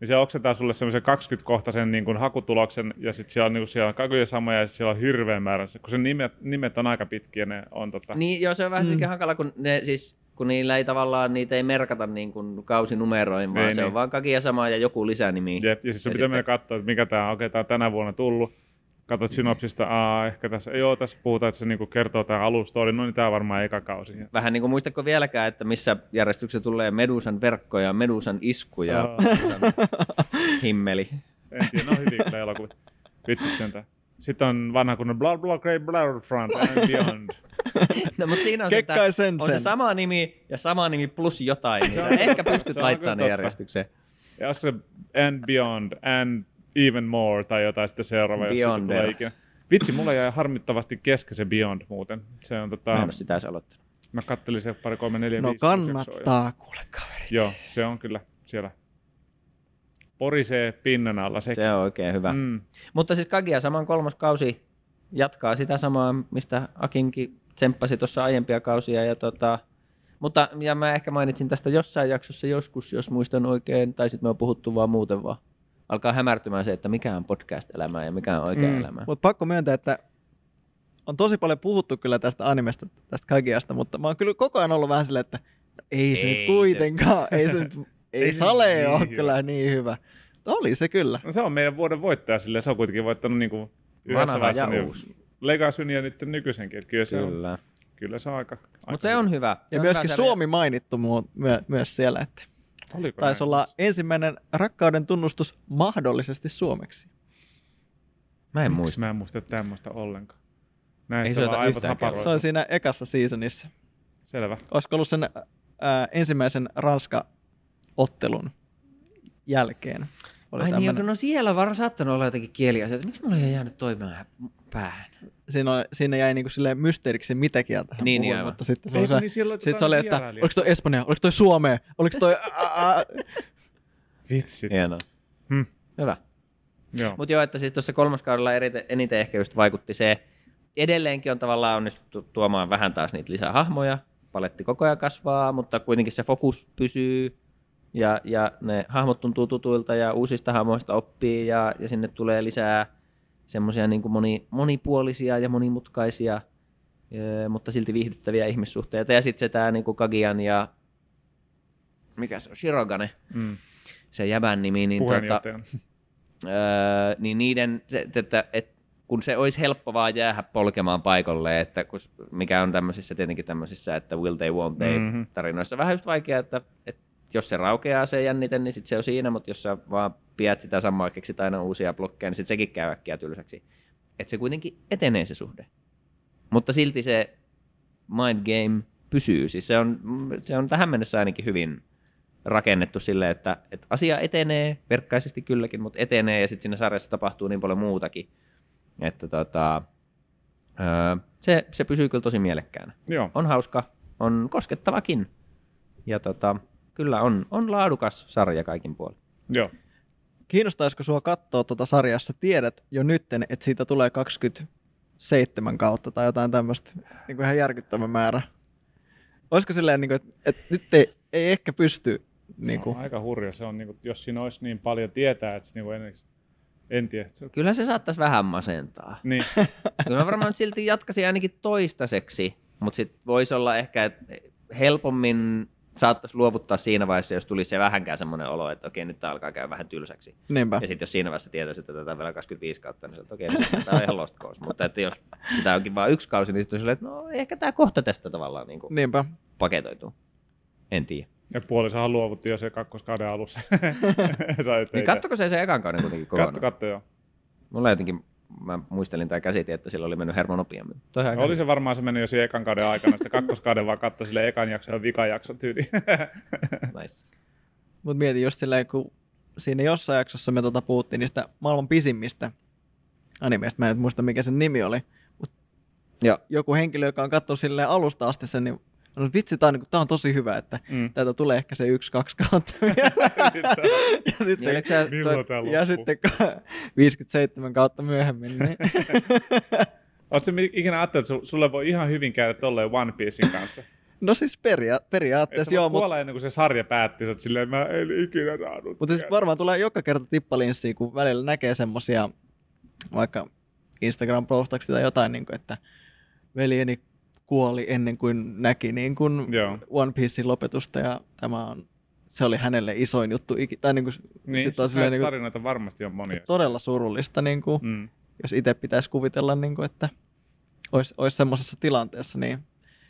C: niin se oksentaa sulle semmoisen 20-kohtaisen niin kuin hakutuloksen, ja sitten siellä on, niin kuin, siellä on Kaguya sama, ja siellä on hirveän määrä, kun se nimet, nimet on aika pitkiä, ne on tota...
A: Niin, joo, se on vähän mm. hankala, kun ne siis kun niillä ei tavallaan, niitä ei merkata niin kuin kausinumeroin, vaan ei, se niin. on vaan kakia samaa ja joku lisänimi.
C: Jep, ja siis sun pitää mennä katsoa, että mikä tämä on, okei, tämä on tänä vuonna tullut, katsot synopsista, aa, ehkä tässä, joo, tässä puhutaan, että se niinku kertoo tämä alustooli, no niin tämä on varmaan eka kausi.
A: Vähän niin kuin muistatko vieläkään, että missä järjestyksessä tulee Medusan verkko ja Medusan isku ja oh. Medusan himmeli.
C: En tiedä, ne on hyviä kyllä elokuvia. Vitsit sentään. Sitten on vanha kunnon blah blah great blah front and beyond.
A: no, mutta siinä on, se, että sen on sen. se sama nimi ja sama nimi plus jotain, niin sä ehkä pystyt laittamaan ne järjestykseen.
C: Ja olisiko se and beyond and even more tai jotain sitten seuraava, jos se tulee ikinä. Vitsi, mulla jäi harmittavasti kesken se Beyond muuten. Se on tota...
A: Mä en sitä edes aloittanut.
C: Mä kattelin se pari, kolme, neljä,
B: No
C: viisi,
B: kannattaa, kuule kaverit.
C: Joo, se on kyllä siellä porisee pinnan alla. Sekin.
A: Se on oikein hyvä. Mm. Mutta siis Kagia saman kolmas kausi jatkaa sitä samaa, mistä Akinkin tsemppasi tuossa aiempia kausia. Ja tota, mutta ja mä ehkä mainitsin tästä jossain jaksossa joskus, jos muistan oikein, tai sitten me on puhuttu vaan muuten vaan. Alkaa hämärtymään se, että mikä on podcast-elämää ja mikä on oikea mm. elämää.
B: Mutta pakko myöntää, että on tosi paljon puhuttu kyllä tästä animesta, tästä Kagiasta, mutta mä oon kyllä koko ajan ollut vähän silleen, että ei se ei nyt kuitenkaan, se. ei se nyt, ei, ei Sale niin ole hyvä. kyllä niin hyvä. Oli se kyllä.
C: No se on meidän vuoden voittaja silleen, se on kuitenkin voittanut niin kuin yhdessä vaiheessa niin Legacyn ja nyt nykyisenkin. Että kyllä, se kyllä. On, kyllä se on aika, aika
A: Mutta se on hyvä.
B: Se ja on myöskin hyvä Suomi mainittu mu- my- myös siellä, että Oliko taisi olla ensimmäinen rakkauden tunnustus mahdollisesti suomeksi.
A: Mä en
C: muista. Mä en muista tämmöistä ollenkaan. Näistä Ei se aivot
B: Se on siinä ekassa seasonissa.
C: Selvä.
B: Olisiko ollut sen ää, ensimmäisen Ranska-ottelun jälkeen? Oli
A: Ai niin, no siellä on varmaan saattanut olla jotakin kieliasioita. Miksi mulla ei jäänyt toimimaan päähän?
B: Siinä, on, siinä jäi niinku silleen mysteeriksi mitä kieltä hän
A: niin,
B: puhui,
A: niin,
B: mutta sitten se, Eikö, niin sit se oli, että oliko toi Espanja, oliko toi Suomea, oliko toi...
C: Vitsit.
A: Hienoa. Hmm. Hyvä. Mutta joo, että siis tuossa kolmoskaudella eniten ehkä just vaikutti se, edelleenkin on tavallaan onnistuttu tuomaan vähän taas niitä lisää hahmoja, paletti koko ajan kasvaa, mutta kuitenkin se fokus pysyy ja, ja ne hahmot tuntuu tutuilta ja uusista hahmoista oppii ja, ja sinne tulee lisää semmoisia niin moni, monipuolisia ja monimutkaisia, mutta silti viihdyttäviä ihmissuhteita. Ja sitten se tämä niin Kagian ja mikä se on, Shirogane, mm. se jäbän nimi, niin, tuota, öö, niin niiden, se, että, että kun se olisi helppo vaan jäädä polkemaan paikalle, että kun, mikä on tämmöisissä tietenkin tämmöisissä, että will they, won't they mm-hmm. tarinoissa vähän just vaikea, että, että jos se raukeaa se jännite, niin sitten se on siinä, mutta jos sä vaan pidät sitä samaa, keksit aina uusia blokkeja, niin sitten sekin käy äkkiä tylsäksi. Että se kuitenkin etenee se suhde. Mutta silti se mind game pysyy. Siis se on, se on tähän mennessä ainakin hyvin rakennettu sille, että, että asia etenee, verkkaisesti kylläkin, mutta etenee ja sitten siinä sarjassa tapahtuu niin paljon muutakin, että tota, se, se pysyy kyllä tosi mielekkäänä.
C: Joo.
A: On hauska, on koskettavakin ja tota, kyllä on, on laadukas sarja kaikin puolin.
C: Joo.
B: Kiinnostaisiko sua katsoa tuota sarjassa? Tiedät jo nytten, että siitä tulee 27 kautta tai jotain tämmöistä niin kuin ihan järkyttävä määrä. Olisiko silleen, niin kuin, että, että nyt ei, ei ehkä pysty... Niin kuin...
C: Se on aika hurja. Se on, niin kuin, jos siinä olisi niin paljon tietää, että se niin kuin en tiedä.
A: Kyllä se saattaisi vähän masentaa.
C: Niin.
A: Kyllä varmaan silti jatkaisi ainakin toistaiseksi, mutta sitten voisi olla ehkä helpommin saattaisi luovuttaa siinä vaiheessa, jos tulisi se vähänkään semmoinen olo, että okei, nyt tämä alkaa käydä vähän tylsäksi.
B: Niinpä.
A: Ja sitten jos siinä vaiheessa tietäisi, että tätä on vielä 25 kautta, niin se, että okei, niin tämä on ihan lost cause. Mutta että jos sitä onkin vain yksi kausi, niin sitten on että no ehkä tämä kohta tästä tavallaan niin kuin
B: Niinpä.
A: paketoituu. En tiedä.
C: Ja puolisahan luovutti jo se kakkoskauden alussa.
A: niin kattoko se se ekan kauden kuitenkin kokonaan?
C: Katto, katto joo.
A: Mulla jotenkin mä muistelin tai käsitin, että sillä oli mennyt hermo nopeammin.
C: Oli se varmaan se meni jo siinä ekan kauden aikana, että se kakkoskauden vaan katsoi sille ekan jakson ja vikan jakson tyyli.
A: nice.
B: Mutta mietin just silleen, kun siinä jossain jaksossa me tota puhuttiin niistä maailman pisimmistä animeista, mä en muista mikä sen nimi oli, mutta ja. joku henkilö, joka on katsonut silleen alusta asti sen, niin No vitsi, tää on, niin, tää on tosi hyvä, että mm. täältä tulee ehkä se yksi, kaksi kautta vielä. ja sitten,
C: ja, toi,
B: ja sitten 57 kautta myöhemmin. Niin.
C: Oletko ikinä ajatellut, että sulle voi ihan hyvin käydä tolleen One Piecein kanssa?
B: No siis peria- periaatteessa joo.
C: Mutta ennen kuin se sarja päätti, että silleen mä en ikinä saanut.
B: Mutta siis varmaan tulee joka kerta tippalinssiin, kun välillä näkee semmosia vaikka Instagram-postauksia tai jotain, niin kuin, että veljeni kuoli ennen kuin näki niin kuin One Piecein lopetusta ja tämä on se oli hänelle isoin juttu. Tai niin kuin,
C: niin, sit on siis niin kuin, tarinoita varmasti on monia.
B: Todella surullista, niin kuin, mm. jos itse pitäisi kuvitella, niin kuin, että olisi, olisi semmoisessa tilanteessa. Niin,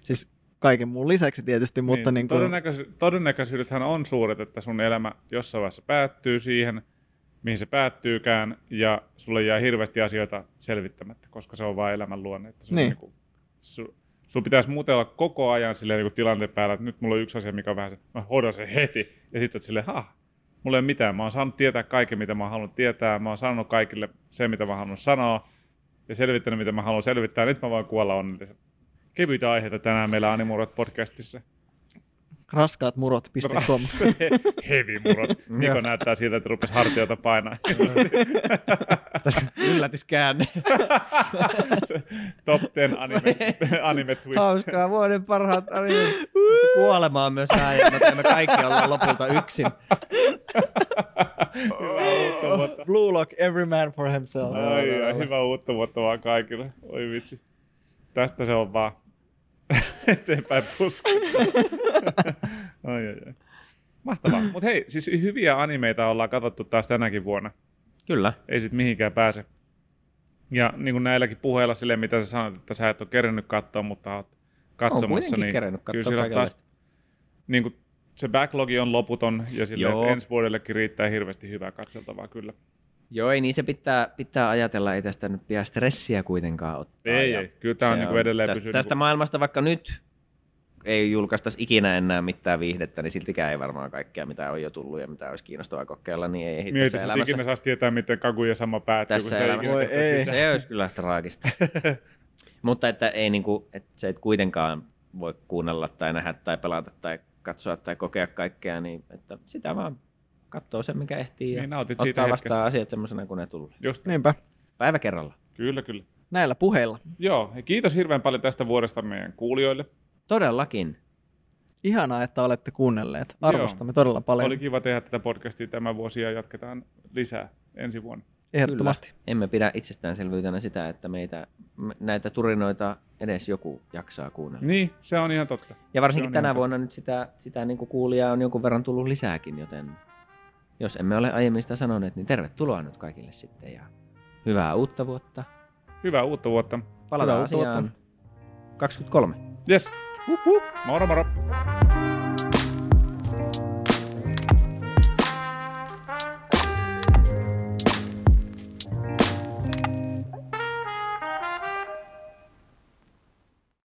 B: siis kaiken muun lisäksi tietysti, mutta... Niin, niin kuin...
C: Todennäköisy- todennäköisyydethän on suuret, että sun elämä jossain vaiheessa päättyy siihen, mihin se päättyykään, ja sulle jää hirveästi asioita selvittämättä, koska se on vain elämän luonne. Että
B: niin. niin kuin,
C: su- sun pitäisi muuten olla koko ajan silleen niin tilanteen päällä, että nyt mulla on yksi asia, mikä on vähän se, mä hoidan sen heti. Ja sitten oot silleen, ha, mulla ei ole mitään. Mä oon saanut tietää kaiken, mitä mä halunnut tietää. Mä oon sanonut kaikille se, mitä mä halunnut sanoa. Ja selvittänyt, mitä mä haluan selvittää. Nyt mä voin kuolla onnellisen. Kevyitä aiheita tänään meillä Animurot podcastissa
B: raskaatmurot.com.
C: Heavy murot. Niko näyttää siltä, että rupesi hartioita painaa.
A: Yllätyskäänne.
C: Top 10 anime, anime twist.
A: Hauskaa, vuoden parhaat anime. Mutta kuolema on myös näin, että me kaikki ollaan lopulta yksin.
B: Blue Lock, every man for himself.
C: Ai, ai, hyvä uutta vuotta vaan kaikille. Oi vitsi. Tästä se on vaan eteenpäin pusku. ai, ai, ai. Mahtavaa. Mutta hei, siis hyviä animeita ollaan katsottu taas tänäkin vuonna.
A: Kyllä.
C: Ei sit mihinkään pääse. Ja niin kuin näilläkin puheilla sille, mitä sä sanoit, että sä et ole kerennyt katsoa, mutta oot katsomassa.
A: On niin katsoa kyllä taas,
C: niin kuin se backlogi on loputon ja sille ensi vuodellekin riittää hirveästi hyvää katseltavaa kyllä.
A: Joo, ei niin se pitää, pitää ajatella, ei tästä nyt pidä stressiä kuitenkaan ottaa.
C: Ei, ei. kyllä tämä on niin kuin edelleen
A: tästä,
C: pysynyt.
A: Tästä niin kuin... maailmasta vaikka nyt ei julkaistaisi ikinä enää mitään viihdettä, niin siltikään ei varmaan kaikkea, mitä on jo tullut ja mitä olisi kiinnostavaa kokeilla, niin ei ehdi
C: tässä elämässä. ikinä saisi tietää, miten Kagu ja sama päättyy.
A: Tässä elämässä. Voi, ei. Se olisi kyllä traagista. Mutta että, ei niinku, että se et kuitenkaan voi kuunnella tai nähdä tai pelata tai katsoa tai kokea kaikkea, niin että sitä vaan katsoo sen, mikä ehtii ja niin, ottaa siitä vastaan hetkestä. asiat semmoisena kuin ne tulee.
B: Just niinpä.
A: Päivä kerralla.
C: Kyllä, kyllä.
B: Näillä puheilla.
C: Joo, ja kiitos hirveän paljon tästä vuodesta meidän kuulijoille.
A: Todellakin.
B: Ihanaa, että olette kuunnelleet. Arvostamme Joo. todella paljon.
C: Oli kiva tehdä tätä podcastia tämä vuosi ja jatketaan lisää ensi vuonna.
B: Ehdottomasti. Kyllä.
A: Emme pidä itsestäänselvyytenä sitä, että meitä, näitä turinoita edes joku jaksaa kuunnella.
C: Niin, se on ihan totta.
A: Ja varsinkin tänä vuonna totta. nyt sitä, sitä niin kuin kuulijaa on jonkun verran tullut lisääkin, joten jos emme ole aiemmin sitä sanoneet, niin tervetuloa nyt kaikille sitten ja hyvää uutta vuotta.
C: Hyvää uutta vuotta.
A: Palataan
C: hyvää
A: asiaan. Vuotta. 23.
C: Yes. Moro moro.